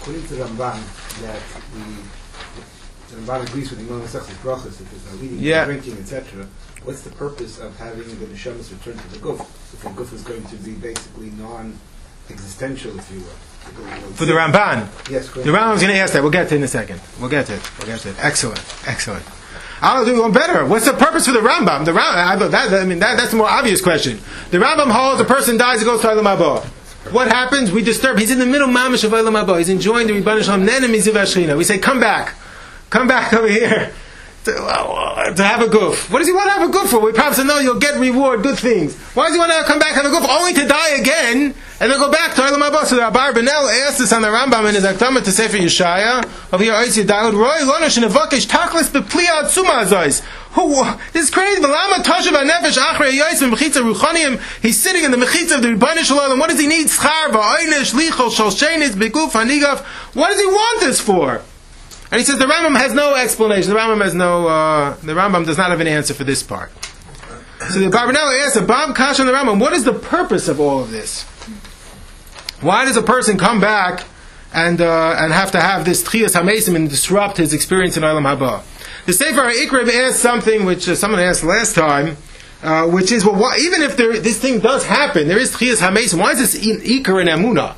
According to Rambam, that the, the Ramban agrees with the Imam Masechus Brachas if there's no eating, Yeah. drinking, etc. What's the purpose of having the neshamas return to the guf if the guf is going to be basically non-existential, if you will? For the Ramban. Yes. The Rambam's going to ask that. We'll get to it in a second. We'll get to it. We'll get to it. Excellent. Excellent. I'll do one better. What's the purpose for the Rambam? The Ram- I, that, I mean, that, that's the more obvious question. The Rambam holds a person dies and goes to Olam Haba. What happens? We disturb. He's in the middle mamish of Olam Haba. He's enjoying the Ribono Shel Olam. Ashchina. We say, come back. Come back [LAUGHS] over here. To, have a goof. What does he want to have a goof for? We probably know you'll get reward, good things. Why does he want to come back have a goof? Only to die again and then go back to Olam Haba. So the Abarbanel asked this on the Rambam in his Akdama to Sefer Yeshaya. Over here, Oisi Daud, Roy Lonosh and Avakish Taklis Bepliya Atzuma Azais. Who, this is crazy. V'lama Tashav HaNefesh Achrei Yois V'mechitza Ruchanim. He's sitting in the mechitza of the Ribono Shel Olam. What does he need? Schar, V'oinish, Lichol, Sholshenis, Beguf, Hanigaf. What does he want this for? And he says the Rambam has no explanation. The Rambam has no. Uh, the Rambam does not have an answer for this part. So the Barbanelli asks, Bob Kash on the Rambam, what is the purpose of all of this? Why does a person come back and uh, and have to have this Tchias Hamesim and disrupt his experience in Olam Haba? The Sefer Ikrim asks something which uh, someone asked last time, uh, which is, well, why, even if there, this thing does happen, there is Tchias Hamesim, why is this in Iker and Amunah?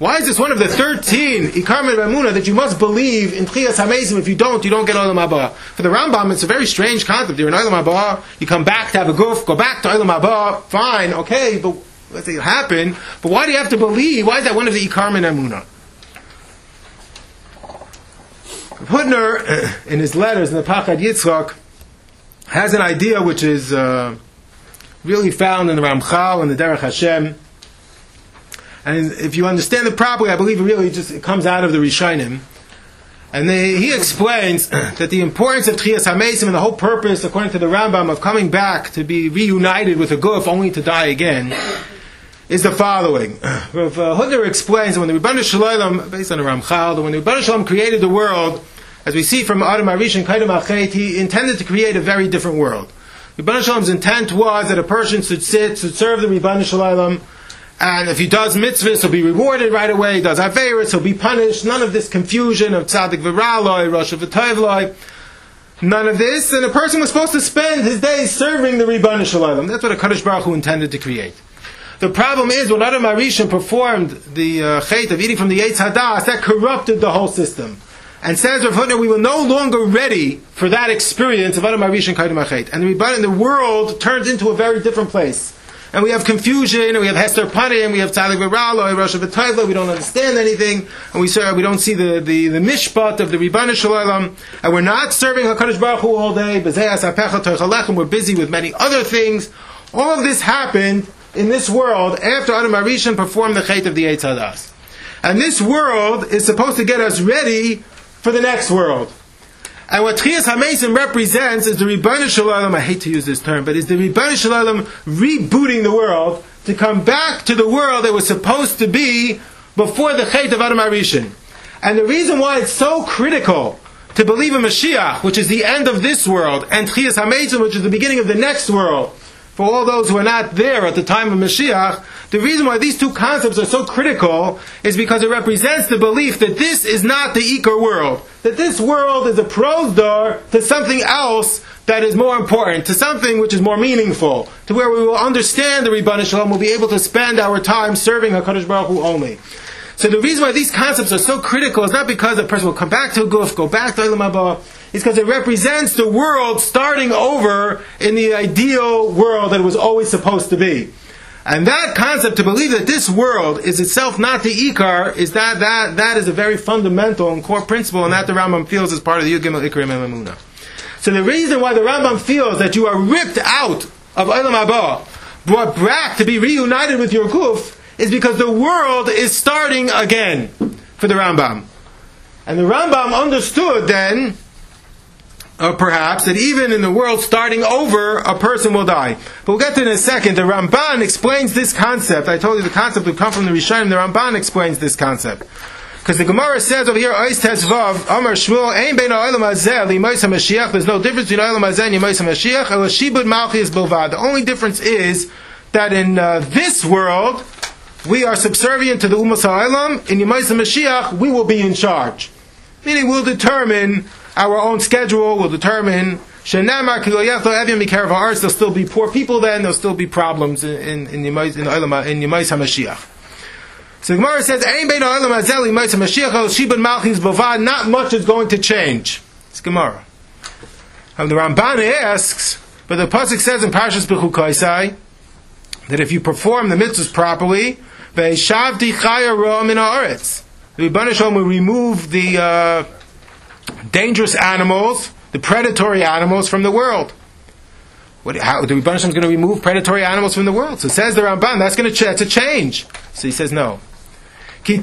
Why is this one of the 13 Ikar and Amunah that you must believe in Tchias Hamesim? If you don't, you don't get Olam Haba. For the Rambam, it's a very strange concept. You're in Olam Haba, you come back to have a goof, go back to Olam Haba, fine, okay, but let's say it happened. But why do you have to believe? Why is that one of the Ikar and Amunah? Hutner, in his letters in the Pachad Yitzchak, has an idea which is uh, really found in the Ramchal and the Derech Hashem. And if you understand it properly, I believe it really just it comes out of the Rishonim. And they, he explains [CLEARS THROAT] that the importance of Tchias HaMesim and the whole purpose, according to the Rambam, of coming back to be reunited with a Guf only to die again, is the following. [CLEARS THROAT] Rav uh, explains that when the Ribono Shel Olam, based on the Ramchal, that when the Ribono Shel Olam created the world, as we see from Adam Arish and Kaidam Achet, he intended to create a very different world. The Ribono Shel Olam's intent was that a person should sit, should serve the Ribono Shel Olam, and if he does mitzvahs, he'll be rewarded right away. He does averis, he'll be punished. None of this confusion of tzaddik v'raloi, rosh v'toivloi. None of this. And a person was supposed to spend his days serving the Ribono Shel Olam. That's what a Kaddish Baruch Hu intended to create. The problem is when Adam Harishon performed the uh, chait of eating from the Eitz Hadas, that corrupted the whole system. And says Rav Hutner, we were no longer ready for that experience of Adam Harishon Kaidam Achet. And the Rebbeinu, the world turns into a very different place. And we have confusion, and we have Hester Panim, we have Tzadik V'Ralo, Rosh V'Toivla, we don't understand anything, and we, we don't see the, the, the mishpat of the Ribono Shel Olam, and we're not serving HaKadosh Baruch Hu all day, we're busy with many other things. All of this happened in this world after Adam Harishon performed the Chait of the Eitz Hadas. And this world is supposed to get us ready for the next world. And what Tchias HaMesim represents is the Ribono Shel Olam, I hate to use this term, but is the Ribono Shel Olam rebooting the world to come back to the world that was supposed to be before the Chait of Adam Harishon. And the reason why it's so critical to believe in Mashiach, which is the end of this world, and Tchias HaMesim, which is the beginning of the next world, for all those who are not there at the time of Mashiach, the reason why these two concepts are so critical is because it represents the belief that this is not the Iker world. That this world is a pros door to something else that is more important, to something which is more meaningful, to where we will understand the Ribono Shel Olam, we'll be able to spend our time serving HaKadosh Baruch Hu only. So the reason why these concepts are so critical is not because a person will come back to a guf, go back to Olam Haba, it's because it represents the world starting over in the ideal world that it was always supposed to be. And that concept, to believe that this world is itself not the Ikar, is that, that, that is a very fundamental and core principle, and that the Rambam feels is part of the Yugim Ikrim Emuna. So the reason why the Rambam feels that you are ripped out of Olam Haba, brought back to be reunited with your Guf, is because the world is starting again for the Rambam. And the Rambam understood then, uh, perhaps, that even in the world starting over, a person will die. But we'll get to it in a second. The Ramban explains this concept. I told you the concept would come from the Rishonim. The Ramban explains this concept. Because the Gemara says over here, Ois Shmuel, Ein Bein Ha'olam Limois there's no difference between Olam Hazeh and Yimois HaMashiach, El Shibud. The only difference is that in uh, this world, we are subservient to the Umas Ha'olam, in Yimois HaMashiach, we will be in charge. Meaning we'll determine our own schedule will determine. There'll still be poor people then. There'll still be problems in in in Yemais in Hamashiach. So Gemara says, "Ein bein ha'olam hazel Yemais Hamashiach el shibud malchis bavad." Not much is going to change. It's Gemara. And the Ramban asks, but the pasuk says in Parshas Bechukaisai that if you perform the mitzvahs properly, ve'shavdi chaya ro'am in haaretz, the Rebbeinu will remove the uh, dangerous animals, the predatory animals from the world. What, how, the Rebbeinu is going to remove predatory animals from the world. So it says the Ramban, that's going to ch- that's a change. So he says no. Adam.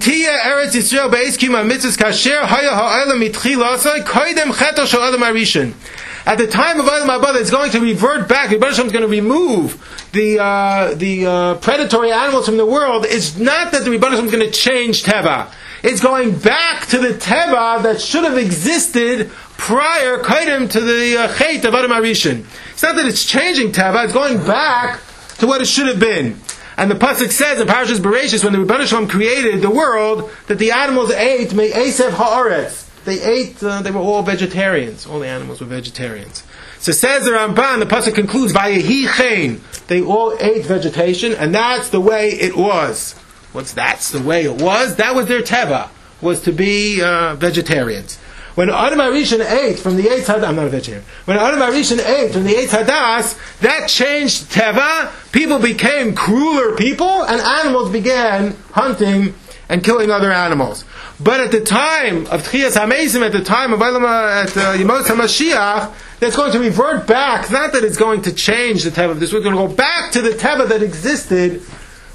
At the time of Olam Haba, it's going to revert back. The Rebbeinu is going to remove the uh, the uh, predatory animals from the world. It's not that the Rebbeinu is going to change Teva. It's going back to the Teva that should have existed prior, Kaidim, to the uh, of Adam Harishon. It's not that it's changing Teva, it's going back to what it should have been. And the pasuk says in Parashas Bereshis, when the Ribono Shel Olam created the world, that the animals ate may Esev Haaretz. They ate. Uh, they were all vegetarians. All the animals were vegetarians. So says the Ramban. The pasuk concludes, "Vayehi chen." They all ate vegetation, and that's the way it was. What's that's the way it was? That was their teva, was to be uh, vegetarians. When Adam Harishon ate from the Eitz Hadas, I'm not a vegetarian. When Adam Harishon ate from the Eitz Hadas, that changed Teva. People became crueler people, and animals began hunting and killing other animals. But at the time of Tchias HaMesim, at the time of Elam, at uh, Yemos HaMashiach, that's going to revert back, not that it's going to change the Teva this, we're going to go back to the Teva that existed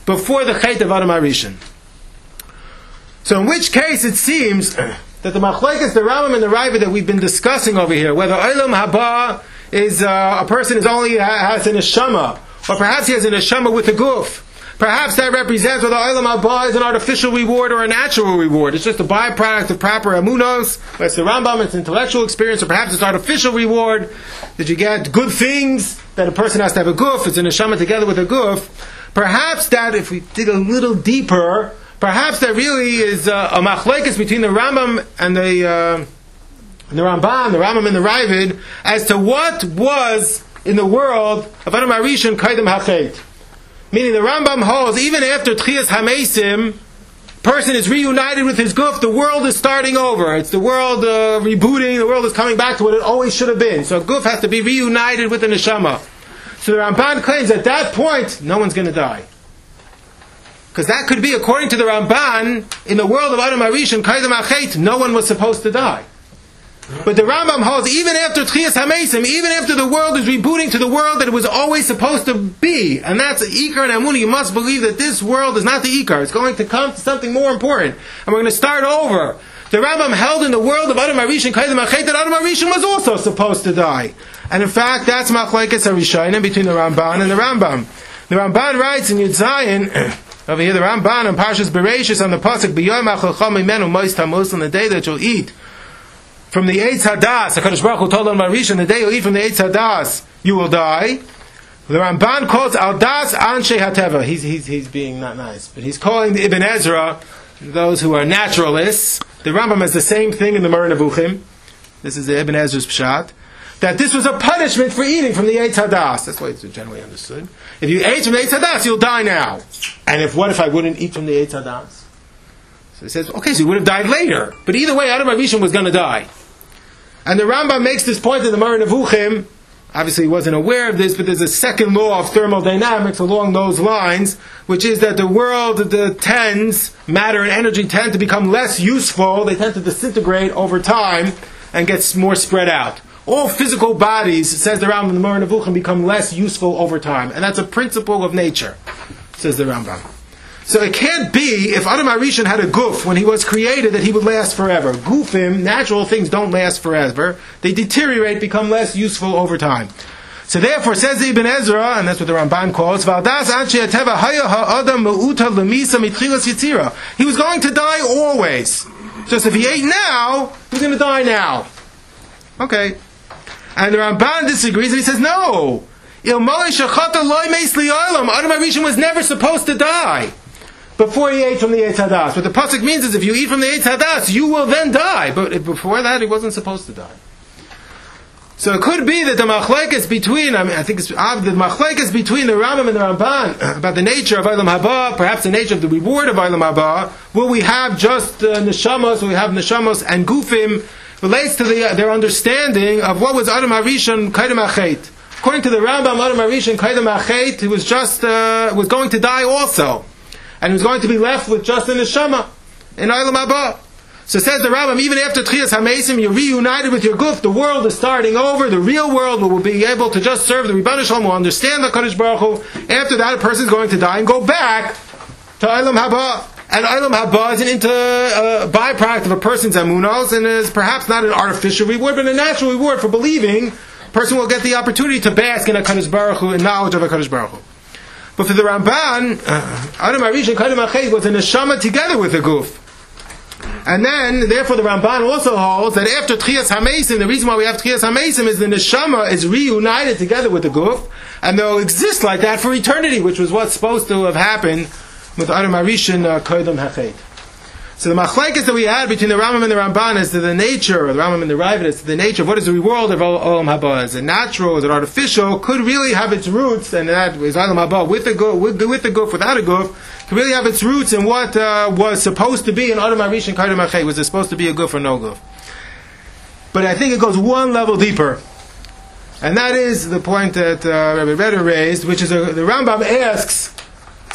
before the Chait of Adam Harishon. So in which case it seems that the Machlekes, the Rambam and the Raiva that we've been discussing over here, whether Olam Haba is uh, a person is only has an neshama, or perhaps he has a neshama with a goof. Perhaps that represents whether Olam Haba is an artificial reward or a natural reward. It's just a byproduct of proper amunos. That's the Rambam, it's intellectual experience, or perhaps it's artificial reward. That you get good things, that a person has to have a goof, it's a neshama together with a goof. Perhaps that, if we dig a little deeper, perhaps that really is uh, a machlekes between the Rambam and the, uh, the Ramban, the Rambam and the Ravid, as to what was in the world of Adam Harishon Kaidim Hachet. Meaning the Rambam holds, even after Tchias Hamesim, person is reunited with his guf, the world is starting over. It's the world uh, rebooting, the world is coming back to what it always should have been. So a guf has to be reunited with the neshama. So the Ramban claims at that point, no one's going to die. Because that could be, according to the Ramban, in the world of Adam Harishon, Kaidam Achet, no one was supposed to die. But the Rambam holds, even after Tchias HaMesim, even after the world is rebooting to the world that it was always supposed to be, and that's Ikar and Amuni, you must believe that this world is not the Ikar. It's going to come to something more important. And we're going to start over. The Rambam held in the world of Adam Harishon, Kaidam Achet, that Adam Harishon was also supposed to die. And in fact, that's Machlekes HaRishayim between the Ramban and the Rambam. The Ramban writes in Yud Zayin, [CLEARS THROAT] over here, the Ramban on Parshas Bereshis on the pasuk B'yom Achacham Imenu Mois Tamus on the day that you'll eat from the Eitz Hadas. Hakadosh Baruch Hu told on Marisha, the day you'll eat from the Eitz Hadas, you will die. The Ramban calls Aldas Anshe Hateva. He's he's he's being not nice, but he's calling the Ibn Ezra those who are naturalists. The Rambam has the same thing in the Moreh Nevuchim. This is the Ibn Ezra's pshat. That this was a punishment for eating from the Eitz Hadas. That's why it's generally understood. If you ate from the Eitz Hadas, you'll die now. And if what if I wouldn't eat from the Eitz Hadas? So he says, okay, so you would have died later. But either way, Adam Rishon was going to die. And the Rambam makes this point in the Moreh Nevuchim. Obviously, he wasn't aware of this, but there's a second law of thermodynamics along those lines, which is that the world the tends, matter and energy tend to become less useful. They tend to disintegrate over time and get more spread out. All physical bodies, says the Rambam the Nevuchim, become less useful over time. And that's a principle of nature, says the Rambam. So it can't be if Adam Harishon had a goof when he was created that he would last forever. Goofim, natural things don't last forever. They deteriorate, become less useful over time. So therefore, says Ibn Ezra, and that's what the Ramban calls. He was going to die always. Just if he ate now, he's going to die now. Okay. And the Ramban disagrees and he says, no. Ilmai Shachata Loy Meis Li'olam. Adam Harishon was never supposed to die. before he ate from the Eitz Hadas. What the pasuk means is if you eat from the Eitz Hadas, you will then die. But before that, he wasn't supposed to die. So it could be that the machlekes between, I mean, I think it's uh, the machlekes between the Rambam and the Ramban [CLEARS THROAT] about the nature of Eilam Haba, perhaps the nature of the reward of Eilam Haba. Will we have just uh, neshamos? Will we have neshamos and gufim? Relates to the, their understanding of what was Adam Harishon Achet. According to the Rambam, Adam Harishon Kaidem Achet, he was just uh, was going to die also, and he was going to be left with just a neshama in Eilam Haba. So says the Rambam, even after Tchias HaMesim, you're reunited with your guf, the world is starting over, the real world will be able to just serve the Ribono Shel Olam, will understand the Kaddish Baruch Hu. After that, a person is going to die and go back to Eilam Haba. And Eilam Haba is an inter, uh, byproduct of a person's amunos, and is perhaps not an artificial reward, but a natural reward for believing. Person will get the opportunity to bask in a Kaddish Baruch Hu, in knowledge of a Kaddish Baruch Hu. But for the Ramban, uh, Adam Arish and Kaddish Achet was a neshama together with the goof. And then, therefore, the Ramban also holds that after Tchias HaMesim, the reason why we have Tchias HaMesim is the Neshama is reunited together with the goof, and they'll exist like that for eternity, which was what's supposed to have happened with Adam Harishon uh, Hachet. So the machlekes that we had between the Rambam and the Ramban is to the nature, or the Rambam and the Ravid is to the nature of what is the reward of Olam Haba. Is it natural? Is it artificial? Could really have its roots, and that is Olam Haba with the goof, with, with the goof, without a goof, could really have its roots in what uh, was supposed to be an Adam Arish and Kaidam Achay. Was it supposed to be a goof or no goof? But I think it goes one level deeper. And that is the point that uh, Rabbi Reder raised, which is a, the Rambam asks,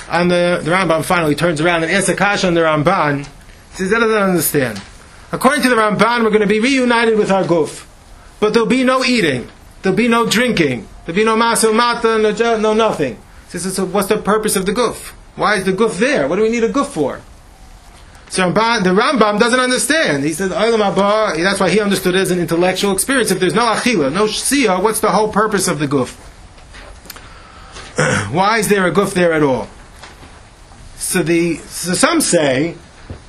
and the, the Rambam finally turns around and asks on the Ramban. He says, that doesn't understand. According to the Ramban, we're going to be reunited with our guf. But there'll be no eating. There'll be no drinking. There'll be no maso mata, no, no nothing. He says, so what's the purpose of the guf? Why is the guf there? What do we need a guf for? So Ramban, the Rambam doesn't understand. He says, that's why he understood it as an intellectual experience. If there's no achila, no shia, what's the whole purpose of the guf? [CLEARS THROAT] why is there a guf there at all? So the so some say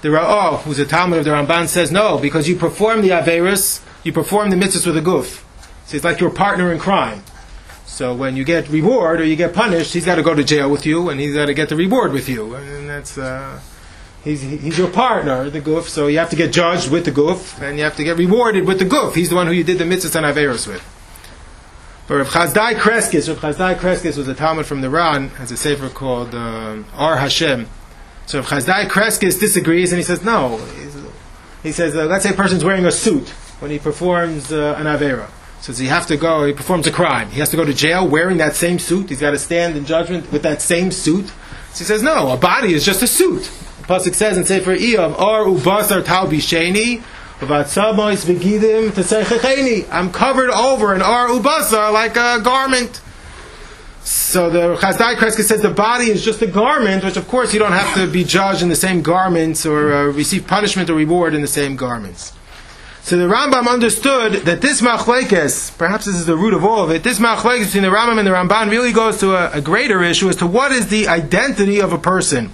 the Ra'ah, who's a Talmud of the Ramban, says no, because you perform the Averis, you perform the mitzvahs with a goof. So it's like your partner in crime. So when you get reward or you get punished, he's got to go to jail with you, and he's got to get the reward with you, and that's uh, he's he's your partner, the goof. So you have to get judged with the goof, and you have to get rewarded with the goof. He's the one who you did the mitzvahs and Averis with. But Rav Chasdai Crescas, Rav Chasdai Crescas was a Talmud from the Ran, has a sefer called um, Or Hashem. So Rav Chasdai Crescas disagrees, and he says no. He's- He says, uh, let's say a person's wearing a suit when he performs uh, an Avera. So he have to go, he performs a crime. He has to go to jail wearing that same suit. He's got to stand in judgment with that same suit. So he says, no, a body is just a suit. The Pasuk says in Sefer Iyov, Ar ubasar tal bisheni. I'm covered over in ar ubasar like a garment. So the Chasdai Crescas says the body is just a garment, which of course you don't have to be judged in the same garments or uh, receive punishment or reward in the same garments. So the Rambam understood that this machlekes, perhaps this is the root of all of it, this machlekes between the Rambam and the Ramban really goes to a, a greater issue as to what is the identity of a person.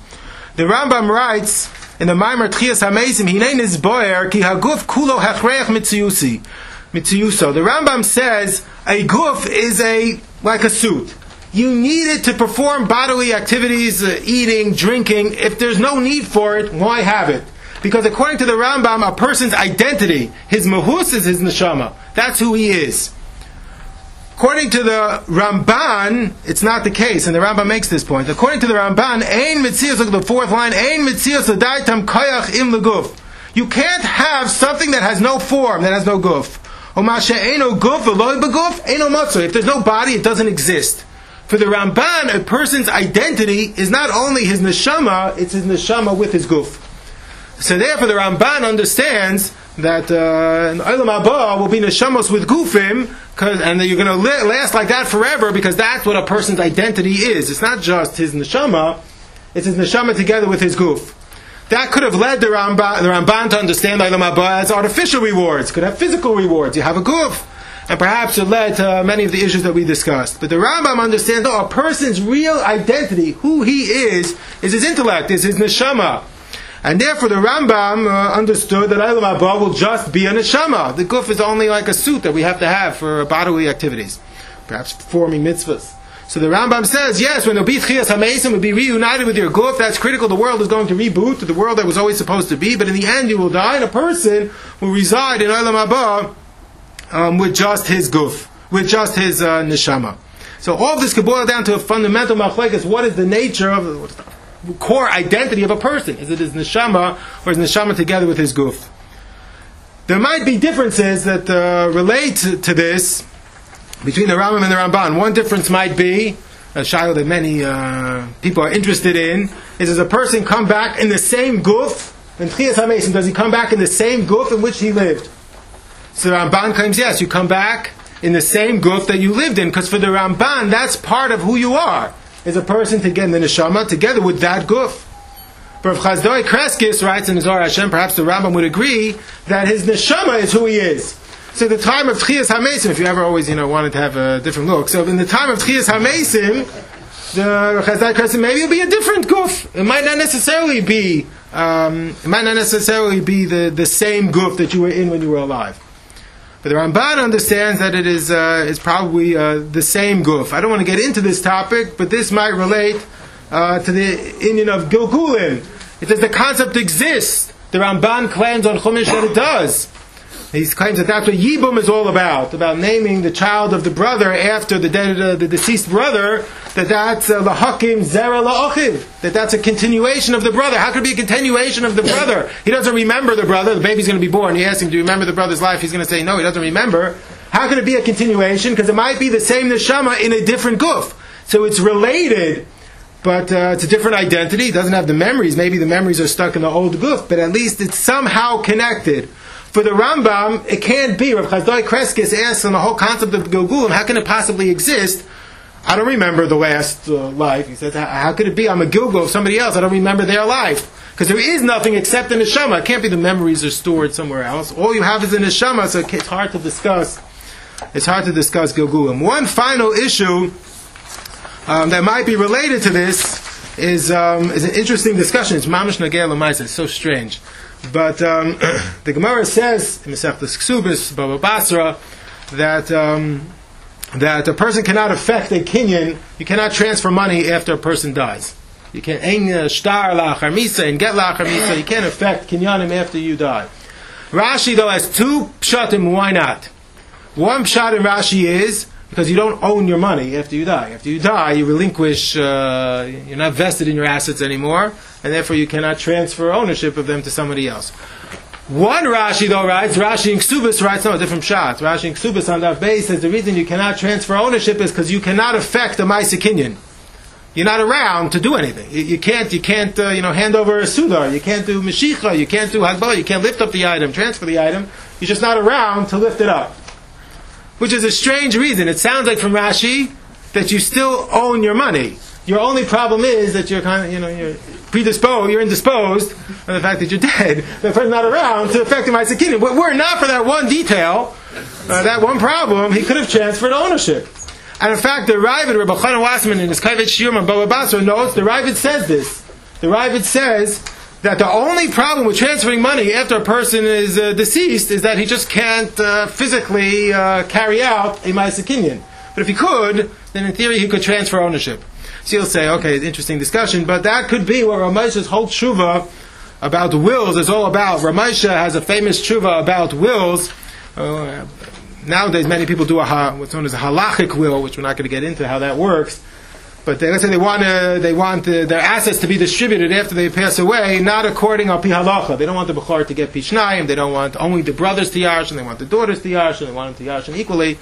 The Rambam writes in the Maimer Tchias HaMesim, Hinei nizboer ki haguf kulo hachreach mitziyusi. Mitziyuso. The Rambam says a guf is a, like a suit. You need it to perform bodily activities, uh, eating, drinking. If there's no need for it, why have it? Because according to the Rambam, a person's identity, his mahus is his neshama. That's who he is. According to the Ramban, it's not the case, and the Ramban makes this point. According to the Ramban, Ein mitzias, look at the fourth line, Ein mitzias adaitam koyach im leguf. You can't have something that has no form, that has no guf. If there's no body, it doesn't exist. For the Ramban, a person's identity is not only his neshama, it's his neshama with his guf. So therefore, the Ramban understands that uh, in Haba will be neshamos with gufim, and that you're going to last like that forever because that's what a person's identity is. It's not just his neshama; it's his neshama together with his guf. That could have led the Ramban, the Ramban to understand Olam Haba as artificial rewards. Could have physical rewards. You have a guf. And perhaps it led to many of the issues that we discussed. But the Rambam understands oh, a person's real identity, who he is, is his intellect, is his neshama. And therefore, the Rambam uh, understood that Eilam Haba will just be a neshama. The guf is only like a suit that we have to have for bodily activities, perhaps performing mitzvahs. So the Rambam says, yes, when Obit Chias HaMesim would be reunited with your guf, that's critical. The world is going to reboot to the world that was always supposed to be, but in the end you will die, and a person will reside in Olam Haba um, with just his guf, with just his uh, neshama. So all of this could boil down to a fundamental machlekes. What is the nature of the core identity of a person? Is it his neshama or is neshama together with his guf? There might be differences that uh, relate to, this between the Rambam and the Ramban. One difference might be a shiloh that many uh, people are interested in is does a person come back in the same guf? In Tchias HaMesim, does he come back in the same guf in which he lived? So the Ramban claims yes, you come back in the same guf that you lived in, because for the Ramban, that's part of who you are. Is a person to get in the neshama together with that guf. If Chasdai Crescas writes in Zohar Hashem, perhaps the Rambam would agree that his neshama is who he is. So the time of Tchias HaMesim, if you ever always, you know, wanted to have a different look, so in the time of Tchias HaMesim, the Chasdai Crescas, maybe it'll be a different guf. It might not necessarily be, um, it might not necessarily be the, the same guf that you were in when you were alive. But the Ramban understands that it is uh, is probably uh, the same goof. I don't want to get into this topic, but this might relate uh, to the Indian of Gilgulim. It says the concept exists. The Ramban claims on Chumash that it does. He claims that that's what Yibum is all about, about naming the child of the brother after the dead, uh, the deceased brother, that that's uh, lahakim zera la'achiv, that that's a continuation of the brother. How could it be a continuation of the brother? He doesn't remember the brother. The baby's going to be born. He asks him, "Do you remember the brother's life?" He's going to say, "No, he doesn't remember." How could it be a continuation? Because it might be the same neshama in a different goof. So it's related, but uh, it's a different identity. It doesn't have the memories. Maybe the memories are stuck in the old goof, but at least it's somehow connected. For the Rambam, it can't be. Rav Chasdai Crescas asks on the whole concept of Gilgulim, how can it possibly exist? I don't remember the last uh, life. He says, how, could it be? I'm a Gilgul of somebody else. I don't remember their life. Because there is nothing except the neshama. It can't be the memories are stored somewhere else. All you have is the neshama, so it's hard to discuss. It's hard to discuss Gilgulim. One final issue um, that might be related to this is um, is an interesting discussion. It's mamish nagel. It's so strange, but um, [CLEARS THROAT] the Gemara says in Masechtas Ksubis Baba Basra that um, that a person cannot affect a kinyan. You cannot transfer money after a person dies. You can't ein star lachar misa and get. You can't affect kinyanim after you die. Rashi though has two pshatim. Why not? One pshat in Rashi is because you don't own your money after you die. After you die, you relinquish, uh, you're not vested in your assets anymore, and therefore you cannot transfer ownership of them to somebody else. One Rashi though writes, Rashi in Ksubis writes, no, different shot. Rashi in Ksubis on that base says the reason you cannot transfer ownership is because you cannot affect a Maisa Kinyan. You're not around to do anything. You, you can't, you can't, uh, you know, hand over a sudar. You can't do Mashicha. You can't do Hagbah. You can't lift up the item, transfer the item. You're just not around to lift it up which is a strange reason. It sounds like from Rashi that you still own your money. Your only problem is that you're kind of, you know, you're predisposed, you're indisposed of the fact that you're dead. The person's not around to affect Ma'aseh Kinyan. But were not for that one detail, uh, that one problem, he could have transferred ownership. And in fact, the Ravid, Rabbi Chanan Wasserman, in his Kaivet Shiur and Baba Basra notes, the Ravid says this. The Ravid says that the only problem with transferring money after a person is uh, deceased is that he just can't uh, physically uh, carry out a Ma'aseh But if he could, then in theory he could transfer ownership. So you'll say, okay, interesting discussion, but that could be what Ramesha's whole tshuva about wills is all about. Ramesha has a famous tshuva about wills. Uh, nowadays, many people do a ha, what's known as a halachic will, which we're not going to get into how that works. But they, let's say they want to, they want the, their assets to be distributed after they pass away, not according to pi halacha. They don't want the bukhar to get pishnayim. They don't want only the brothers to and they want the daughters to and they want them to yash equally.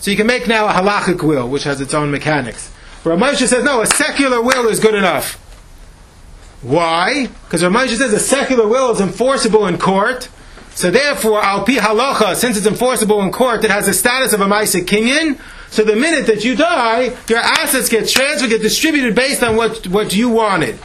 So you can make now a halachic will, which has its own mechanics. But Ramosha says no, a secular will is good enough. Why? Because Ramosha says a secular will is enforceable in court. So therefore, al pi halacha, since it's enforceable in court, it has the status of a ma'aseh kinyan. So the minute that you die, your assets get transferred, get distributed based on what, what you wanted.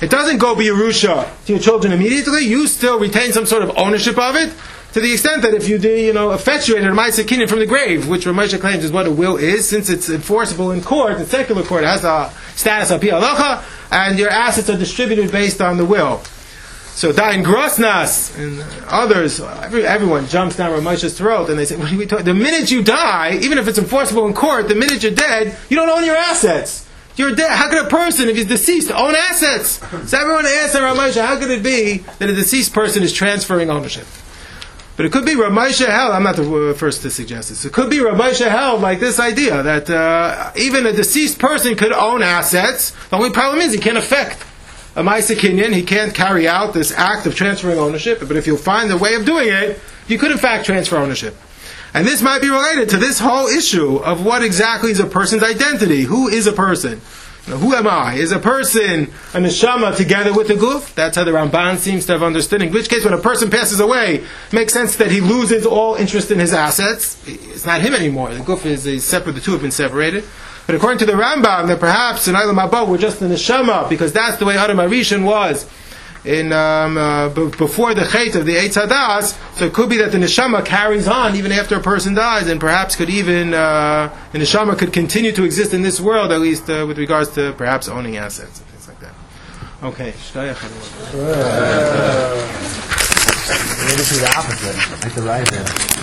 It doesn't go Yerusha to your children immediately. You still retain some sort of ownership of it, to the extent that if you do, you know, effectuated a Ma'aseh Kinyan from the grave, which Ramesha claims is what a will is, since it's enforceable in court, in secular court, it has a status of Pi and your assets are distributed based on the will. So Dayan Grossnass and others, every, everyone jumps down Ramesha's throat and they say, what are we talking? The minute you die, even if it's enforceable in court, the minute you're dead, you don't own your assets. You're dead. How could a person, if he's deceased, own assets? So everyone asks Ramesha, how could it be that a deceased person is transferring ownership? But it could be Ramesha held, I'm not the first to suggest this, it could be Ramesha held like this idea that uh, even a deceased person could own assets. The only problem is he can't affect a Ma'aseh Kinyan, he can't carry out this act of transferring ownership, but if you'll find a way of doing it, you could in fact transfer ownership. And this might be related to this whole issue of what exactly is a person's identity. Who is a person? Now, who am I? Is a person a neshama together with the guf? That's how the Ramban seems to have understood. In which case, when a person passes away, it makes sense that he loses all interest in his assets. It's not him anymore. The guf is, is separate. The two have been separated. But according to the Rambam, that perhaps in Olam Haba we're just the neshama because that's the way Adam Harishon was in um, uh, b- before the chait of the Eitz Hadas. So it could be that the neshama carries on even after a person dies, and perhaps could even uh, the neshama could continue to exist in this world, at least uh, with regards to perhaps owning assets and things like that. Okay. Maybe this is the opposite, like